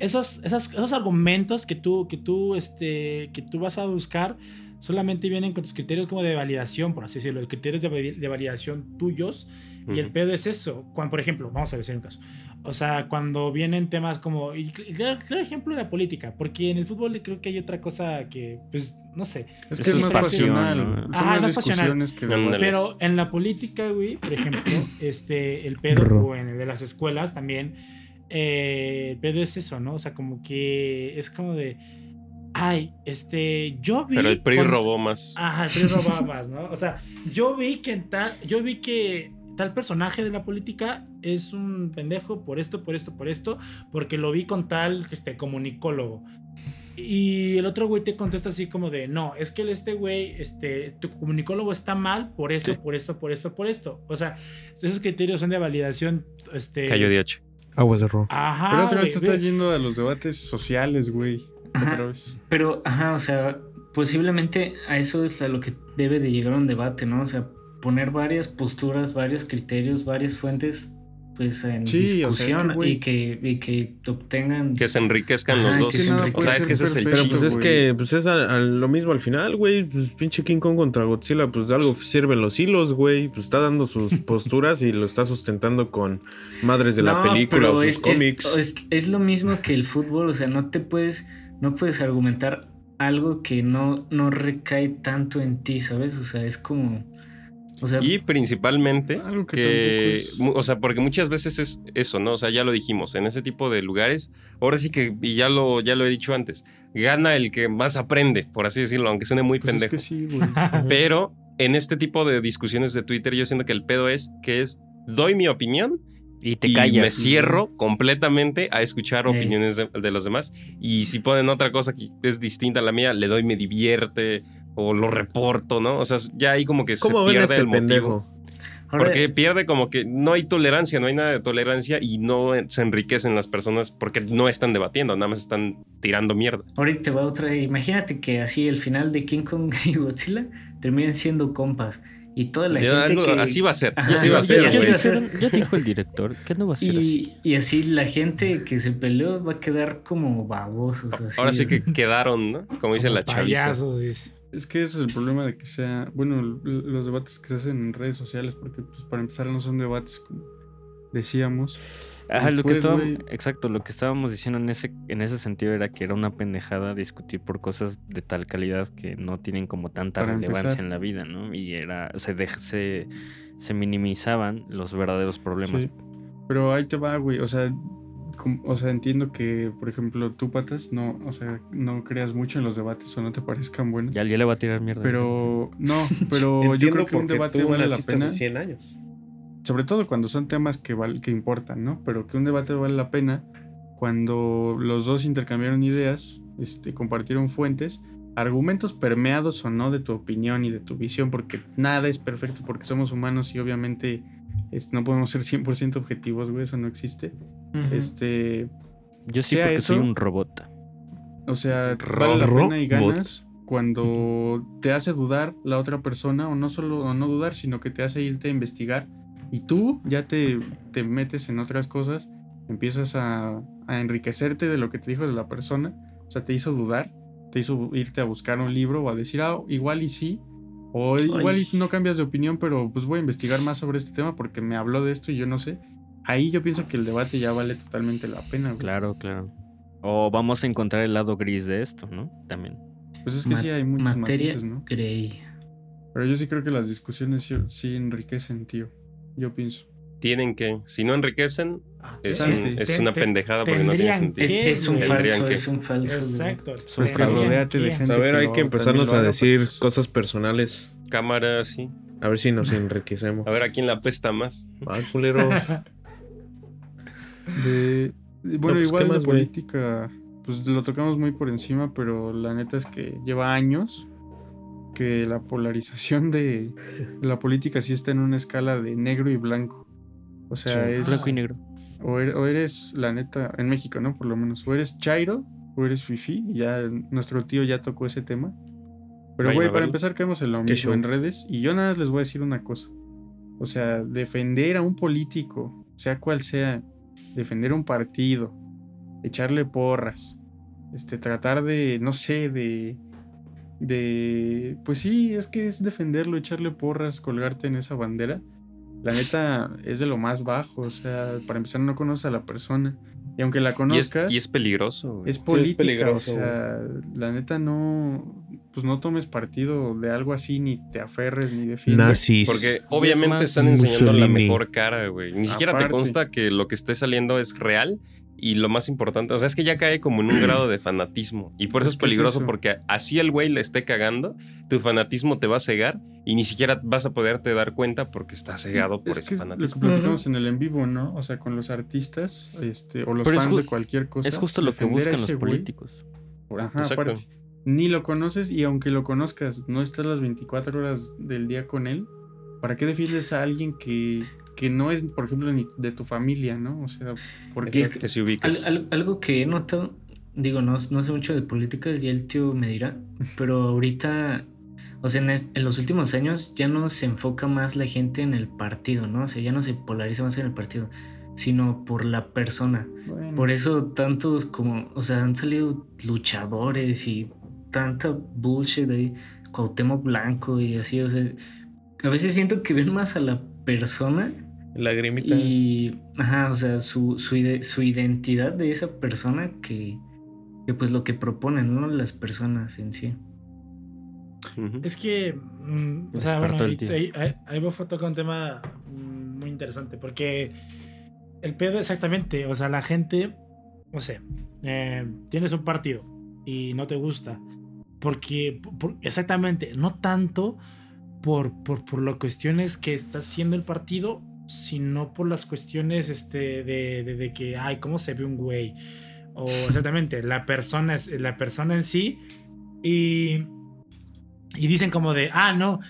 esos, esas- esos argumentos que tú, que tú, este, que tú vas a buscar, solamente vienen con tus criterios como de validación, por así decirlo, criterios de, vali- de validación tuyos. Y el pedo es eso. Cuando, por ejemplo, vamos a ver si hay un caso. O sea, cuando vienen temas como. Y claro, claro ejemplo de la política. Porque en el fútbol creo que hay otra cosa que, pues, no sé. Es que es, es más pasional. Ajá, más es pasional. que. Pero en la política, güey, por ejemplo, (coughs) este, el pedo, o en el de las escuelas también, eh, el pedo es eso, ¿no? O sea, como que es como de, ay, este, yo vi... Pero el PRI con- robó más. Ajá, el PRI robaba (laughs) más, ¿no? O sea, yo vi que en tal, yo vi que tal personaje de la política es un pendejo por esto, por esto, por esto, porque lo vi con tal, este, comunicólogo. Y el otro güey te contesta así como de, no, es que el- este güey, este, tu comunicólogo está mal por esto, Sí. por esto, por esto, por esto. O sea, esos criterios son de validación, este... Cayó DH. Aguas de rojo. Ajá. Pero otra vez te estás yendo a los debates sociales, güey. Ajá. Otra vez. Pero, ajá, o sea, posiblemente a eso es a lo que debe de llegar un debate, ¿no? O sea, poner varias posturas, varios criterios, varias fuentes, pues en Sí, o sea, es que, discusión y, que, y que obtengan... Que se enriquezcan Ajá, los es dos. que se o sea, es que ese es el Pero pues es que pues es a- a lo mismo al final, güey. Pues pinche King Kong contra Godzilla, pues de algo sirven los hilos, güey. Pues está dando sus (laughs) posturas y lo está sustentando con madres de la película o sus es- cómics. Es, es lo mismo que el fútbol, o sea, no te puedes, no puedes argumentar algo que no, no recae tanto en ti, ¿sabes? O sea, es como... O sea, Y principalmente Algo que es- o sea, porque muchas veces es eso, ¿no? O sea, ya lo dijimos, en ese tipo de lugares, ahora sí que, y ya lo, ya lo he dicho antes, gana el que más aprende, por así decirlo, aunque suene muy Pues es pendejo. que sí, güey. (laughs) Pero en este tipo de discusiones de Twitter, yo siento que el pedo es que es, doy mi opinión Y te y callas. me cierro completamente a escuchar opiniones de, de los demás. Y si ponen otra cosa que es distinta a la mía, le doy me divierte o lo reporto, ¿no? O sea, ya ahí como que ¿Cómo se pierde este el motivo. ahora- Porque pierde como que no hay tolerancia, no hay nada de tolerancia y no se enriquecen las personas porque no están debatiendo, nada más están tirando mierda. Ahorita va otra. Imagínate que así el final de King Kong (laughs) y Godzilla terminen siendo compas. Y toda la Ya, gente algo- que. Así va a ser. Ajá, así va a ser. Ya dijo el director que no va a ser así. Y, y así la gente que se peleó va a quedar como babosos. Así, Ahora sí que quedaron, ¿no? Como dice Como la chaviza. payasos, dice. Es que ese es el problema de que sea, bueno, los debates que se hacen en redes sociales, porque pues para empezar no son debates como decíamos. Ajá, lo que exacto, lo que estábamos diciendo en ese, en ese sentido era que era una pendejada discutir por cosas de tal calidad que no tienen como tanta Para relevancia empezar. en la vida, ¿no? Y era, se, dej- se, se minimizaban los verdaderos problemas. Sí. Pero ahí te va, güey, o sea, o sea, entiendo que, por ejemplo, tú patas, no, o sea, no creas mucho en los debates o no te parezcan buenos. Ya, ya le va a tirar mierda. Pero, no, (laughs) pero yo Entiendo creo que un debate tú vale la pena. hace 100 años. sobre todo cuando son temas que, val- que importan, ¿no? Pero que un debate vale la pena cuando los dos intercambiaron ideas, este, compartieron fuentes, argumentos permeados o no de tu opinión y de tu visión, porque nada es perfecto, porque somos humanos y obviamente es- no podemos ser 100% objetivos, güey, eso no existe. Este, Yo sí sea porque soy eso- un robot. o sea, vale la Robot. pena y ganas cuando te hace dudar la otra persona, o no solo o no dudar, sino que te hace irte a investigar y tú ya te, te metes en otras cosas, empiezas a, a enriquecerte de lo que te dijo de la persona, o sea, te hizo dudar, te hizo irte a buscar un libro o a decir, ah, igual y sí, o igual y Ay. no cambias de opinión, pero pues voy a investigar más sobre este tema porque me habló de esto y yo no sé. Ahí yo pienso que el debate ya vale totalmente la pena, güey. Claro, claro. O vamos a encontrar el lado gris de esto, ¿no? También. Pues es que Ma- sí hay muchos materia matices, ¿no? Grey. Pero yo sí creo que las discusiones sí, sí enriquecen, tío. Yo pienso. Tienen que, si no enriquecen, es, un- Santi. es una pendejada porque no tiene sentido. Es, ¿Qué, es un falso, que- es un falso. Exacto. Pues Pues rodeate de gente. a ver, hay que empezarnos a decir pues, cosas personales. Cámara, sí. A ver si nos enriquecemos. A ver a quién la apesta más. Ah, culeros. (laughs) de- de- bueno, pues, igual ¿qué la más, política, pues lo tocamos muy por encima, pero la neta es que lleva años que la polarización de, de la política sí está en una escala de negro y blanco. O sea, Sí, es... Blanco y negro. O eres, o eres, la neta, en México, ¿no? Por lo menos. O eres Chairo o eres Fifi. y Ya nuestro tío ya tocó ese tema. Pero, güey, para empezar, caemos en lo mismo show. en redes. Y yo nada más les voy a decir una cosa. O sea, defender a un político, sea cual sea, defender un partido, echarle porras, este, tratar de, no sé, de. De. Pues sí, es que es defenderlo, echarle porras, colgarte en esa bandera. La neta es de lo más bajo. O sea, para empezar, no conoces a la persona. Y aunque la Y es, conozcas, y es peligroso. güey. es política. peligroso, o sea, la neta no. Pues no tomes partido de algo así, ni te aferres, ni defiendas. Nazis. Porque obviamente están enseñando la mejor cara, güey. Ni siquiera te consta que lo que esté saliendo es real. Y lo más importante, o sea, es que ya cae como en un grado de fanatismo. Y por eso Es peligroso, eso. porque así el güey le esté cagando, tu fanatismo te va a cegar y ni siquiera vas a poderte dar cuenta porque está cegado por es ese que es lo que fanatismo. platicamos en el en vivo, ¿no? O sea, con los artistas este, o los Pero es fans de cualquier cosa. es justo lo que buscan los políticos. por- ajá, Exacto. aparte. Ni lo conoces y aunque lo conozcas, no estás las 24 horas del día con él. ¿Para qué defiendes a alguien que que no es, por ejemplo, ni de tu familia, ¿no? O sea, porque Es que si ubicas. Al- al- algo que he notado, digo, no, no sé mucho de política, ya el tío me dirá, (laughs) pero ahorita, o sea, en, es- en los últimos años ya no se enfoca más la gente en el partido, ¿no? O sea, ya no se polariza más en el partido, sino por la persona. bueno, Por eso tantos como, o sea, han salido luchadores y tanta bullshit ahí, Cuauhtémoc Blanco y así, o sea, a veces siento que ven más a la persona Lagrimita. y, ajá, o sea, su, su, ide- su identidad de esa persona que, que pues lo que proponen, ¿no? Las personas en sí. Es que, mm, o sea, bueno, ahí, ahí, ahí- ahí vos toca un tema muy interesante, porque el pedo exactamente, o sea, la gente, no sé, eh, tienes un partido y no te gusta, porque, por- exactamente, no tanto por, por, por las cuestiones que está haciendo el partido, sino por las cuestiones este, de, de, de que, ay, ¿cómo se ve un güey? O (laughs) exactamente, la persona, la persona en sí. Y, y dicen como de, ah, no.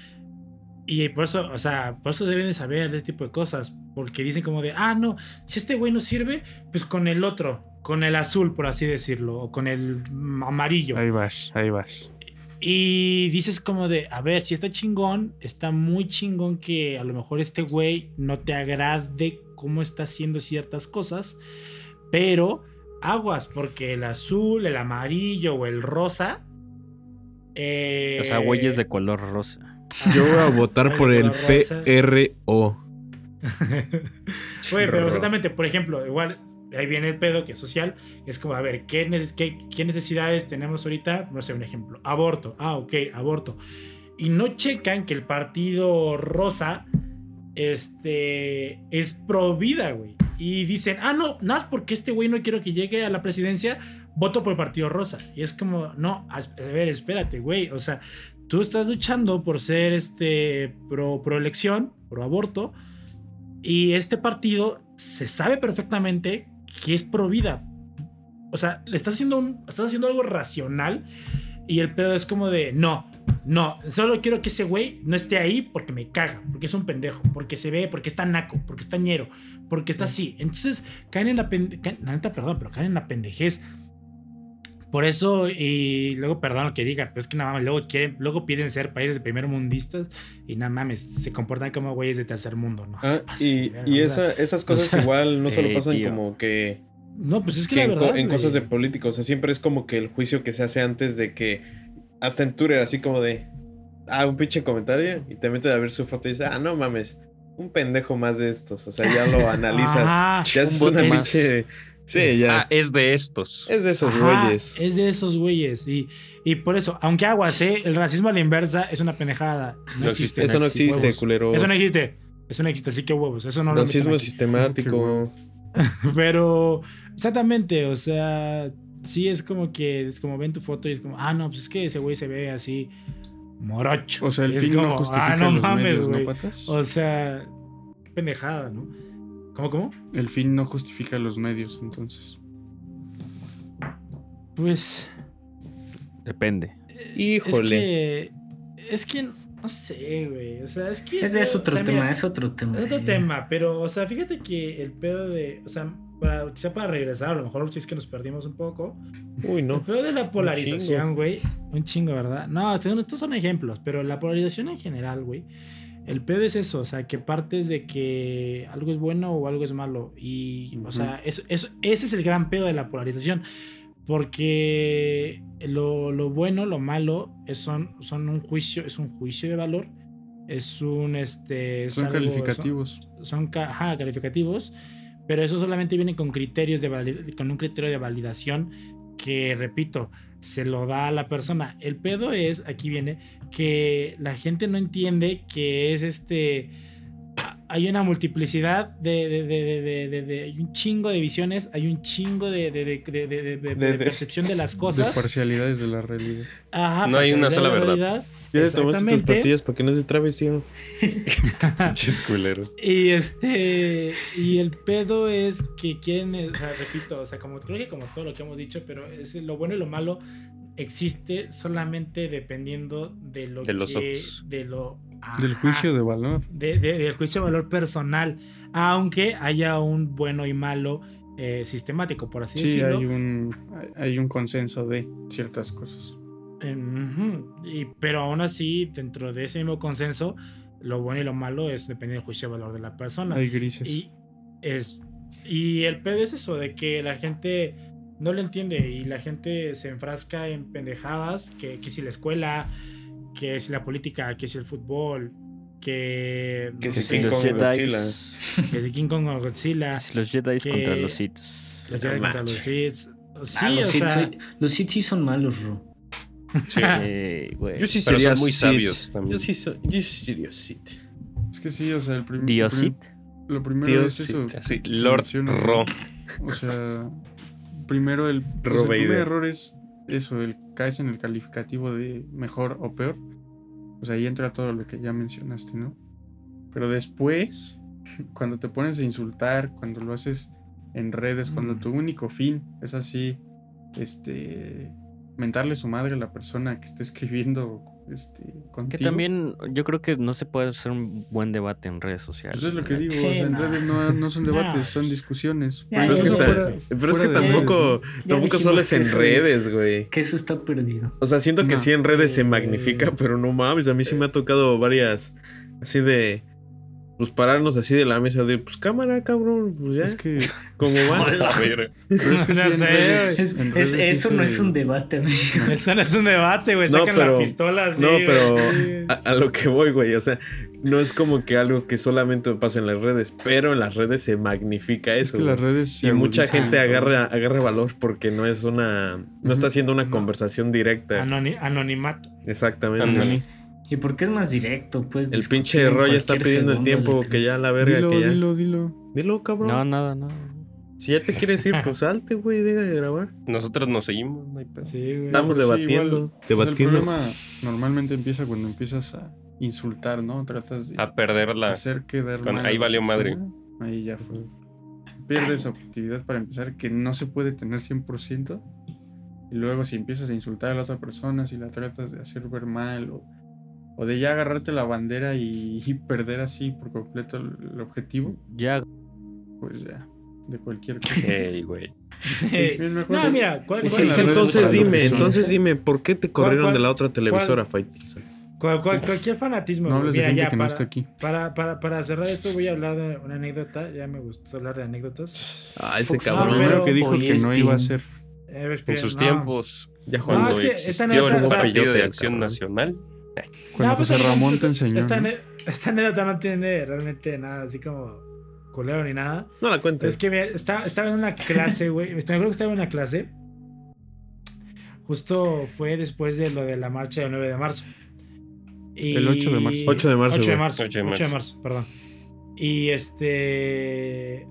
Y por eso, o sea, por eso deben de saber de este tipo de cosas. Porque dicen como de, ah, no, si este güey no sirve, pues con el otro, con el azul, por así decirlo, o con el amarillo. ahí vas, ahí vas. Y dices como de, a ver, si está chingón, está muy chingón que a lo mejor este güey no te agrade cómo está haciendo ciertas cosas, pero aguas, porque el azul, el amarillo o el rosa... eh, O sea, güeyes de color rosa. Yo voy a votar (laughs) por el rosa. PRO. (laughs) Güey, pero exactamente, por ejemplo, igual ahí viene el pedo que es social. Es como, a ver, ¿qué, neces- qué, qué necesidades tenemos ahorita? No sé, un ejemplo. Aborto. Ah, ok, aborto. Y no checan que el partido rosa este, es pro vida, güey. Y dicen, ah, no, nada más porque este güey no quiero que llegue a la presidencia, voto por el partido rosa. Y es como, no, a, a ver, espérate, güey. O sea, tú estás luchando por ser este pro, pro elección, pro aborto. Y este partido se sabe perfectamente que es pro vida. O sea, le estás haciendo, un- estás haciendo algo racional y el pedo es como de, no, no, solo quiero que ese güey no esté ahí porque me caga, porque es un pendejo, porque se ve, porque está naco, porque está ñero, porque está así. Entonces caen en la pende- caen- la neta, perdón, pero caen en la pendejez. Por eso, y luego, perdón lo que diga, pero es que nada más, luego quieren, luego piden ser países de primer mundistas y nada mames, se comportan como güeyes de tercer mundo, ¿no? Ah, y y esa- esas cosas sea, igual no solo (laughs) eh, pasan tío. como que, No, pues es que, que la en, co- verdad. en cosas de políticos. O sea, siempre es como que el juicio que se hace antes de que. Hasta en Twitter, así como de. Ah, un pinche comentario. Y te metes a ver su foto y dices, ah, no mames. Un pendejo más de estos. O sea, ya lo (laughs) analizas. Ajá, ya es un una pinche. Sí, ya. Ah, es de estos. es de esos ajá, güeyes. Es de esos güeyes. Y, y por eso, aunque aguas, ¿eh? el racismo a la inversa es una pendejada. No, No existe. existe. Eso no existe, huevos. culero. Eso no existe. Eso no existe, así que huevos. Eso no lo Racismo sistemático. (laughs) (laughs) Pero, exactamente, o sea, sí es como que es como ven tu foto y es como, ah, no, pues es que ese güey se ve así morocho. O sea, el es fin no como, justifica ah, no los mames, medios. ¿no, patas? O sea, qué pendejada, ¿no? ¿Cómo, cómo? El fin no justifica los medios, entonces. Pues. Depende. Híjole. Es que. Es que. No sé, güey. O sea, es que. Es o otro sea, tema, mira, es otro tema. Es otro tema, pero, o sea, fíjate que el pedo de. O sea, para, quizá para regresar, a lo mejor si es que nos perdimos un poco. Uy, El no. pedo de la polarización, güey. Un chingo, ¿verdad? No, estos son ejemplos, pero la polarización en general, güey. El pedo es eso, o sea, que partes de que algo es bueno o algo es malo. Y, o sea, eso, eso- ese es el gran pedo de la polarización. Porque lo, lo bueno, lo malo, es, son, son un juicio, es un juicio de valor. Es un este. es Son algo- calificativos. Son, son ca- ajá, calificativos. Pero eso solamente viene con criterios de con un criterio de validación que, repito, se lo da a la persona. El pedo es, aquí viene, que la gente no entiende que es este. Hay una multiplicidad de, de, de, de, de- de- de- hay un chingo de visiones, hay un chingo de, de, de, de- de- de- de- De- de- percepción de las De cosas. parcialidades de la realidad. Ajá, No hay una parcialidad sola de la verdad. Ya te tomaste tus pastillas para que no te. (laughs) Pinches culeros. Y este. Y el pedo es que quieren. O sea, repito, o sea, como creo que como todo lo que hemos dicho, pero es lo bueno y lo malo existe solamente dependiendo de lo De los que. ojos. De lo. Del juicio de valor. de- de- del juicio de valor personal, aunque haya un bueno y malo eh, sistemático, por así Sí, decirlo. hay un, hay un consenso de ciertas cosas. Y- pero aún así, dentro de ese mismo consenso, lo bueno y lo malo es depende del juicio de valor de la persona. Hay grises. Y es y el pedo es eso de que la gente no lo entiende y la gente se enfrasca en pendejadas que, que si la escuela, que si la política, que si el fútbol, que Que no si sé, King los Kong Jedi. Godzilla. que si King Kong o Godzilla, Los Jedi que- contra los Sith. los Jedi No contra los. Sith. Ah, Sí, los, o Sith, sea, sí- los Sith sí son malos, Ro. Sí. Eh, güey. Yo sí Pero sería son muy sabios también. Yo sí, so- yo sí sería Sith. Es que sí, o sea, el prim- Dios prim- Sith. Lo primero Dios es eso. Así, Lord Ro. O sea, primero el, o sea, el primer error es eso, el caes en el calificativo de mejor o peor. Pues ahí entra todo lo que ya mencionaste, ¿no? Pero después, (laughs) cuando te pones a insultar, cuando lo haces en redes, cuando Mm. tu único fin es así, este, mentarle su madre a la persona que está escribiendo, este, contigo. Que también yo creo que no se puede hacer un buen debate en redes sociales. Pues es lo que digo, o sea, en no. redes no, no son debates, No. son discusiones. Ya, Pero es que, eso eso ta- fuera- pero es que fuera de tampoco, Ya tampoco solo es en eso redes, es- güey. Que eso está perdido. O sea, siento que No. sí en redes se Eh, magnifica, pero no mames, a mí sí me ha tocado varias así de pues pararnos así de la mesa de pues cámara, cabrón, pues ya, Es que, (laughs) como (laughs) pero es que No sé, Es- es- eso no es un debate, amigo. (laughs) Eso no es un debate, güey. No, Sacan pero- la pistola así. no, pero Sí. a, a lo que voy, güey, o sea, no es como que algo que solamente pasa en las redes, pero en las redes se magnifica Es eso. que las redes y mucha gente agarra, agarra valor porque no es una. No está haciendo una No. conversación directa. Anoni- anonimato. Exactamente. ¿Y por qué es más directo? Pues El pinche Roy ya está pidiendo el tiempo, que ya la verga, Dilo, que ya. dilo, dilo. Dilo, cabrón. No, nada, nada. Si ya te quieres ir, pues salte, güey, deja de grabar. Nosotros nos seguimos, no hay pedo. Sí, güey. Estamos sí, debatiendo. igual, sea, debatiendo. el problema normalmente empieza cuando empiezas a insultar, ¿no? Tratas de A perderla. hacer quedar Con- mal ahí valió madre. persona. Ahí ya fue. Pierdes objetividad para empezar, que no se puede tener 100%. Y luego si empiezas a insultar a la otra persona, si la tratas de hacer ver mal o, o de ya agarrarte la bandera y, y perder así por completo el, el objetivo, Ya, pues ya, de cualquier (laughs) cosa. Ey, güey. (laughs) Es bien mejor No, es- mira, ¿cuál- Es cuál- Es que entonces dime, entonces dime, ¿por qué te corrieron cuál- de la otra televisora, Fight? cual- cual- cualquier fanatismo. No hables de Mira, gente ya, que no para, está aquí. Para, para, para cerrar esto, voy a hablar de una anécdota. Ya me gustó hablar de anécdotas. Ah, ese Fox cabrón. pero- primero que dijo que no iba a ser. Eh, En sus no. tiempos, Ya No, cuando es que existió esta neta, un o sea- partido de acción cabrón. nacional. Cuando No, pues, José esta- Ramón te enseñó. Esta, ¿no? esta anécdota no tiene realmente nada así como culero ni nada. No la cuentes. es que mira, estaba, estaba en una clase, güey. Me acuerdo que estaba en una clase. Justo fue después de lo de la marcha del 9 de marzo. Y- El 8 de marzo. 8 de marzo, 8 de marzo. 8 de 8 de marzo. marzo, perdón. Y este.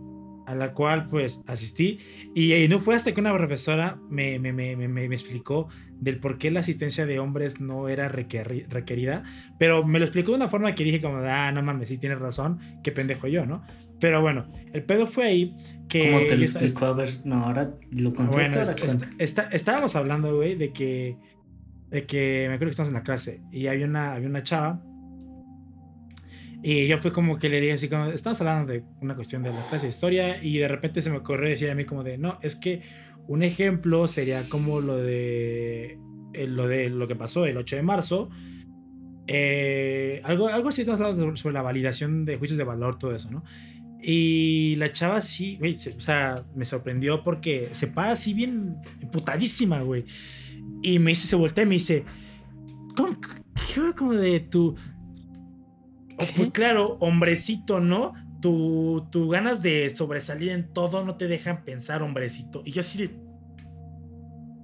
A la cual, pues, asistí. Y, y no fue hasta que una profesora me, me, me, me, me explicó del por qué la asistencia de hombres no era requeri- requerida. Pero me lo explicó de una forma que dije, como, ah, no mames, sí tienes razón. Qué pendejo yo, ¿no? Pero bueno, el pedo fue ahí que. ¿Cómo te lo explicó? A ver, no, ahora lo contaste, bueno, ahora est- cuenta. est- está- estábamos hablando, güey, de que. De que me acuerdo que estábamos en la clase y había una, había una chava. Y yo fui como que le dije así como, estamos hablando de una cuestión de la clase de historia y de repente se me ocurrió decir a mí como de, no, es que un ejemplo sería como lo de eh, lo de lo que pasó el 8 de marzo. Eh, algo, algo así estamos hablando sobre- la validación de juicios de valor, todo eso, ¿no? Y la chava sí, güey, o sea, me sorprendió porque se para así bien emputadísima, güey. Y me dice, se voltea y me dice, ¿cómo, qué como de tu... Oh, pues claro, hombrecito, ¿no? Tu, tu ganas de sobresalir en todo no te dejan pensar, hombrecito. Y yo así de...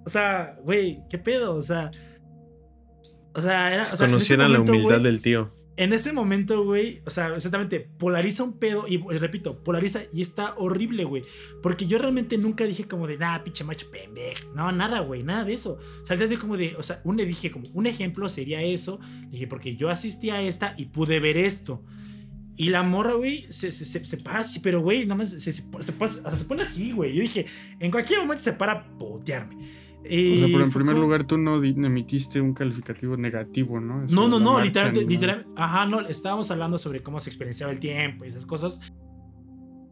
O sea, güey, ¿qué pedo? O sea... O sea, era... O sea, Conocieran la humildad del tío. En ese momento, güey, o sea, exactamente, polariza un pedo y repito, polariza y está horrible, güey. Porque yo realmente nunca dije como de, nada, pinche macho pendejo. No, nada, güey, nada de eso. O sea, de como de, o sea, un, dije como, un ejemplo sería eso. Dije, porque yo asistí a esta y pude ver esto. Y la morra, güey, se, se, se, se así, pero, güey, nada más se, se, se pone así, güey. Yo dije, en cualquier momento se para a putearme. Y O sea, pero en primer como- lugar tú no emitiste un calificativo negativo, ¿no? Eso No, no, no, ¿no? literal- ajá, no, estábamos hablando sobre cómo se experienciaba el tiempo y esas cosas.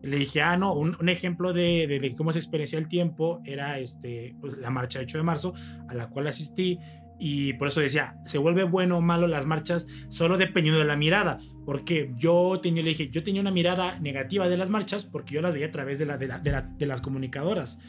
Le dije, ah, no, un, un ejemplo de, de- de cómo se experiencia el tiempo era este, pues, la marcha 8 de marzo, a la cual asistí, y por eso decía, se vuelve bueno o malo las marchas solo dependiendo de la mirada, porque yo tenía, le dije, yo tenía una mirada negativa de las marchas porque yo las veía a través de, la, de, la- de la- de las comunicadoras,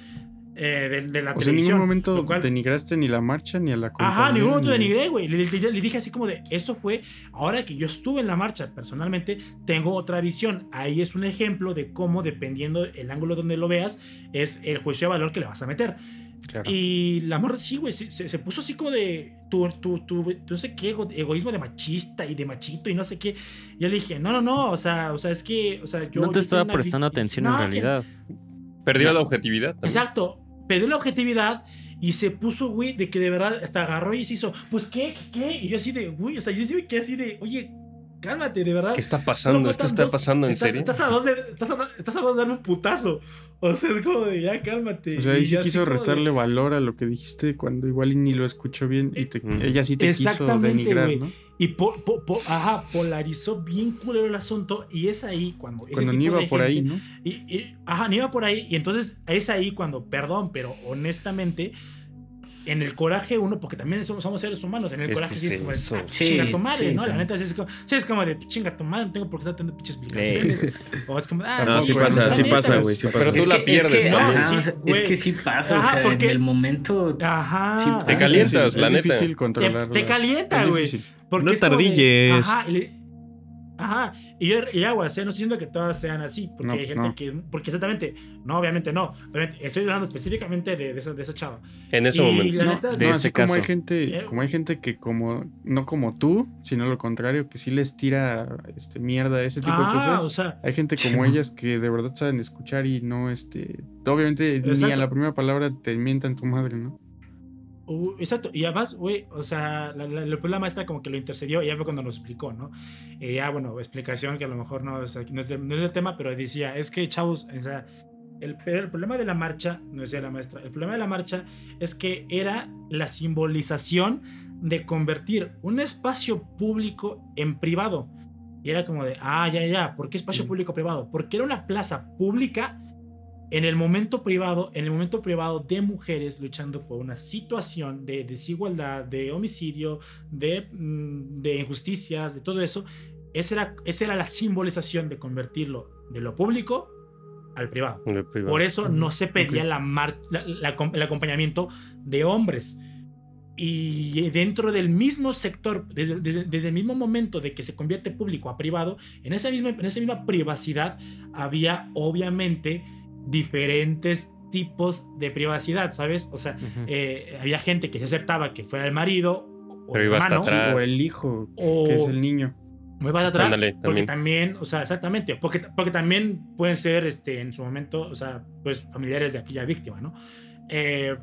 eh, de, de la O sea, en televisión. ningún momento lo cual- denigraste ni la marcha ni a la compañía. Ajá, en ningún momento ni- denigré, güey. Le, le- le dije así como de, eso fue, ahora que yo estuve en la marcha personalmente, tengo otra visión. Ahí es un ejemplo de cómo, dependiendo el ángulo donde lo veas, es el juicio de valor que le vas a meter. Claro. Y la morra sí, güey, se, se- se puso así como de, tu, tu, tu, tu no sé qué, ego- egoísmo de machista y de machito y no sé qué. Y yo le dije, no, no, no, o sea, o sea, es que, o sea, yo... no te estaba prestando atención No, en que- realidad. Perdió Ya. la objetividad. también. Exacto. Perdió la objetividad y se puso, güey, de que de verdad hasta agarró y se hizo, pues, ¿qué? ¿Qué? qué? Y yo así de, güey, o sea, yo sí me quedé así de, oye, cálmate, de verdad. ¿Qué está pasando? ¿Esto está dos- pasando en estás, serio? Estás a, dos de, estás, a, estás a dos de un putazo. (laughs) O sea, es como de, ya, cálmate. O sea, ahí Y sí quiso de- restarle valor a lo que dijiste cuando igual y ni lo escuchó bien y te- Mm. ella sí te quiso Exactamente, denigrar, güey. ¿no? Y po- po- po- ajá, polarizó bien culero el asunto. Y es ahí cuando. Cuando ni iba por ahí, ¿no? Y, y- ajá, ni iba por ahí. Y entonces es ahí cuando, perdón, pero honestamente, en el coraje uno, porque también somos, somos seres humanos, en el Es coraje que sí es es como, de. "Ah, Sí, chinga tu madre, sí, ¿no? La neta sí es como, sí, es como de chinga tu madre, no tengo por qué estar teniendo pinches obligaciones. o es como, ah, No, No, sí pasa, la sí neta, pasa, güey, sí pero tú la pierdes es que, también. ajá, Sí, o sea, es güey. que sí pasa, Ajá, o sea, porque- en el momento. Ajá. Sí, Te Es calientas, la es neta. difícil Te, controlarlo. te calienta, Es güey. difícil. Porque No es de- tardilles. Ajá, le- ajá, y, yo- y aguas, ¿eh? no estoy diciendo que todas sean así, porque No, hay pues gente no. que. Porque exactamente, no, obviamente no. Obviamente, estoy hablando específicamente de, de esa, de esa chava. En ese Y momento. la No, neta, no, de sí, así ese como hay caso. gente, Eh, como hay gente que como, no como tú, sino lo contrario, que sí les tira este mierda, ese tipo de ah, cosas. o sea, Hay gente como ellas que de verdad saben escuchar y no, este, obviamente ni a la primera palabra te mientan tu madre, ¿no? Uh, exacto. Y además, güey, o sea, la, la, la maestra como que lo intercedió y ya fue cuando nos explicó, ¿no? Y ya, bueno, explicación que a lo mejor no es, de- no es el tema, pero decía, es que, chavos, o sea, el, el problema de la marcha, no decía la maestra, el problema de la marcha es que era la simbolización de convertir un espacio público en privado. Y era como de, ah, ya, ya, ¿por qué espacio Mm. público privado? Porque era una plaza pública en el momento privado, en el momento privado de mujeres luchando por una situación de desigualdad, de homicidio, de, mm, de injusticias, de todo eso. Esa era, esa era la simbolización de convertirlo de lo público al privado. Privado. Por eso no se pedía Ok. la mar- la- la- el acompañamiento de hombres. Y dentro del mismo sector, desde, desde- desde el mismo momento de que se convierte público a privado, en esa misma, en esa misma privacidad había obviamente diferentes tipos de privacidad, ¿sabes? O sea, eh, había gente que se aceptaba que fuera el marido o Pero el hermano, atrás. O el hijo, o que es el niño. muy atrás. Ándale, Porque también. o sea, exactamente, porque, porque también pueden ser este, en su momento, o sea, pues familiares de aquella víctima, ¿no? Eh.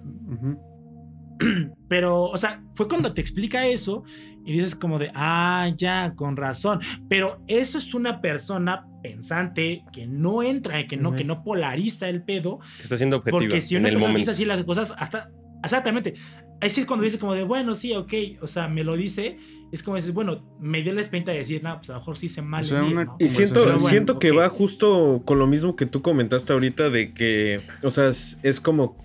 (clears throat) pero, o sea, fue cuando te explica eso y dices como de, ah, ya, con razón. Pero eso es una persona pensante que no entra, que no, que no polariza el pedo. Que está siendo objetiva Porque si una persona momento. dice así las cosas, hasta. Exactamente. Ahí sí es cuando dice como de, bueno, sí, ok. O sea, me lo dice. Es como dices, bueno, me dio la espinta de decir, no, pues a lo mejor sí se mal. O sea, una- ¿no? Y siento. Bueno, siento que va justo con lo mismo que tú comentaste ahorita de que, o sea, es, es como,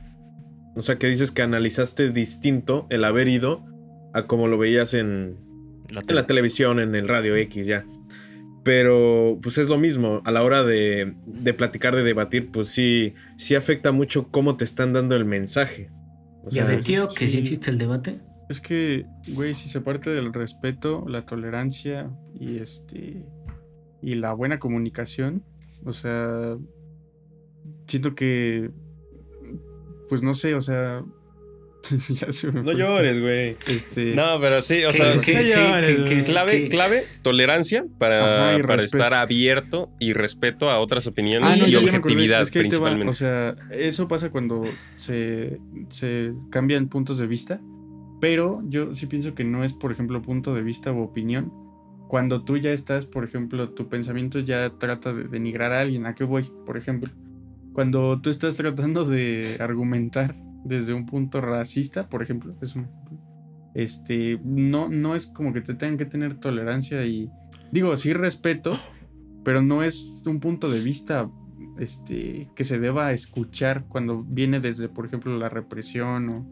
o sea, que dices que analizaste distinto el haber ido a como lo veías en, La en la televisión, en el radio X, ya. Pero, pues es lo mismo, a la hora de, de platicar, de debatir, pues sí, sí afecta mucho cómo te están dando el mensaje. O Ya sea, ve, tío, que sí sí. existe el debate. Es que, güey, si se parte del respeto, la tolerancia y este y la buena comunicación, o sea, siento que pues no sé, o sea, (laughs) ya se me no llores, güey. Este, No, pero sí, o sea, sí, sí, que- que- clave, que- clave, tolerancia para, Ajá, para estar abierto y respeto a otras opiniones Ah, no, y objetividad Es que ahí te va, principalmente. O sea, eso pasa cuando se, se cambian puntos de vista, pero yo sí pienso que no es, por ejemplo, punto de vista o opinión. Cuando tú ya estás, por ejemplo, tu pensamiento ya trata de denigrar a alguien, ¿a qué voy? Por ejemplo, cuando tú estás tratando de argumentar desde un punto racista, por ejemplo, es un este, no, no es como que te tengan que tener tolerancia y digo, sí respeto, pero no es un punto de vista este, que se deba escuchar cuando viene desde, por ejemplo, la represión o,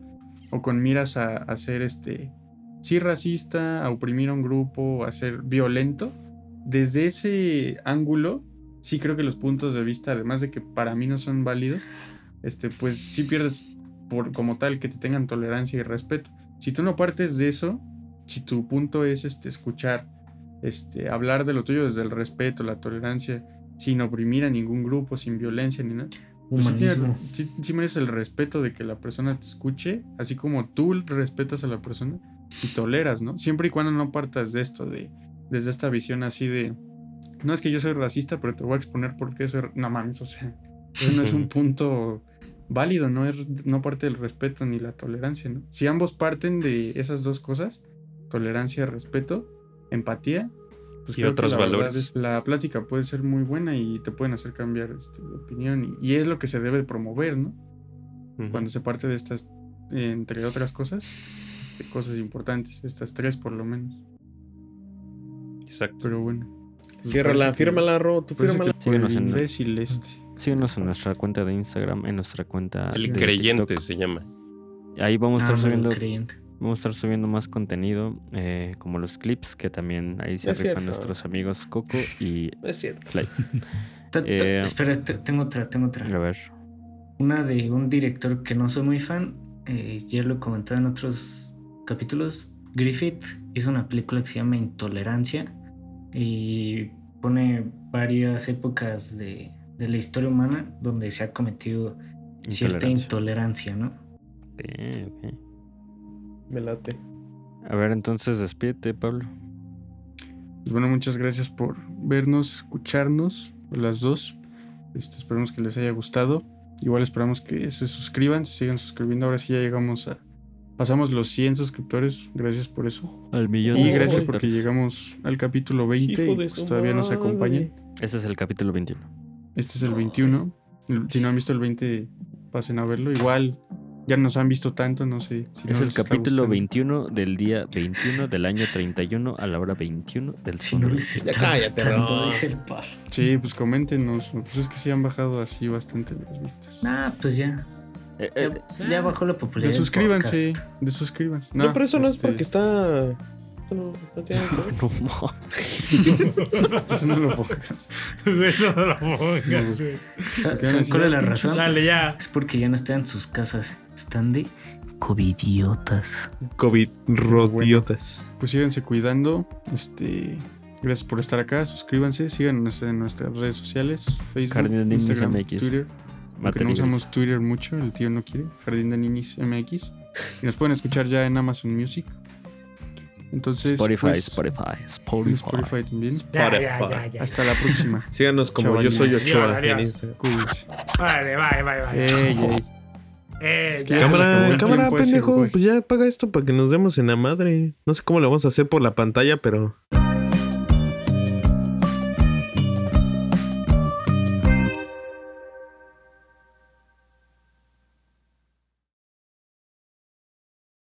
o con miras a, a ser este, sí racista, a oprimir a un grupo, a ser violento. Desde ese ángulo, sí creo que los puntos de vista, además de que para mí no son válidos, este, pues sí pierdes por, como tal que te tengan tolerancia y respeto. Si tú no partes de eso, si tu punto es este, escuchar, este, hablar de lo tuyo desde el respeto, la tolerancia, sin oprimir a ningún grupo, sin violencia ni nada, pues sí, sí mereces el respeto de que la persona te escuche, así como tú respetas a la persona y toleras, ¿no? Siempre y cuando no partas de esto, de desde esta visión así de, no es que yo soy racista, pero te voy a exponer porque soy... ra-". No mames, o sea, (laughs) eso no es un punto válido, no es no parte del respeto ni la tolerancia, ¿no? Si ambos parten de esas dos cosas, tolerancia, respeto, empatía, pues Y otros la valores. es- la plática puede ser muy buena y te pueden hacer cambiar este, de opinión y, y es lo que se debe promover, ¿no? Cuando se parte de estas, eh, entre otras cosas, este, cosas importantes, estas tres por lo menos. Exacto. Pero bueno. Ciérrala, fírmala, Ro, tú fírmala. Síguenos en- imbécil este. Síguenos en nuestra cuenta de Instagram, en nuestra cuenta. El de creyente TikTok. se llama. Ahí vamos a estar Ah, subiendo, vamos a estar subiendo más contenido, eh, como los clips, que también ahí se Es rifan nuestros amigos Coco y (laughs) Es cierto. Fly. (laughs) Eh, espera, te- tengo otra, tengo otra. A ver. Una de un director que no soy muy fan, eh, ya lo he comentado en otros capítulos. Griffith hizo una película que se llama Intolerancia y pone varias épocas de, de la historia humana donde se ha cometido cierta Intolerancia. intolerancia, ¿no? Ok, ok. Me late. A ver, entonces despídete, Pablo. Pues bueno, muchas gracias por vernos, escucharnos, las dos. Este, esperamos que les haya gustado. Igual esperamos que se suscriban, se sigan suscribiendo. Ahora sí ya llegamos a... Pasamos los 100 suscriptores. Gracias por eso. Al millón. Y gracias porque llegamos al capítulo 20 Hijo y pues todavía nos acompañan. Este es el capítulo 21. Este es el 21. El- Si no han visto el 20, pasen a verlo. Igual ya nos han visto tanto, no sé. Si es no el capítulo gustando. 21 del día 21 del año 31 a la hora 21 del Si no Ya cállate, (laughs) el Pablo. Sí, pues coméntenos. Pues es que sí han bajado así bastante las vistas. Ah, pues ya. Eh, eh, Ya, bajó la popularidad. del Desuscríbanse, desuscríbanse. No, pero eso no es este, porque está. No, no tiene no (laughs) Eso no lo pongas. Eso no lo pongas, güey. Sa- ¿Qué van a ¿Saben decir? cuál es la razón? Dale, ya. Es porque ya no están en sus casas. Están de covidiotas. COVID rodiotas. Pues síganse cuidando. Este, gracias por estar acá. Suscríbanse, síganos en nuestras redes sociales: Facebook, de Instagram, MX. Twitter. Aunque no usamos Twitter mucho, el tío no quiere. Jardín de Ninis MX. Y nos pueden escuchar ya en Amazon Music. Entonces, Spotify, pues, Spotify, Spotify. Spotify también. Ya, ya, ya, ya. Hasta la próxima. (laughs) Síganos como yo soy Ochoa en Instagram. Cuídense. Vale, bye, bye, bye. Ey, ey. Eh, Es que Cámara, ese, pendejo. Pues ya paga esto para que nos demos en la madre. No sé cómo lo vamos a hacer por la pantalla, pero.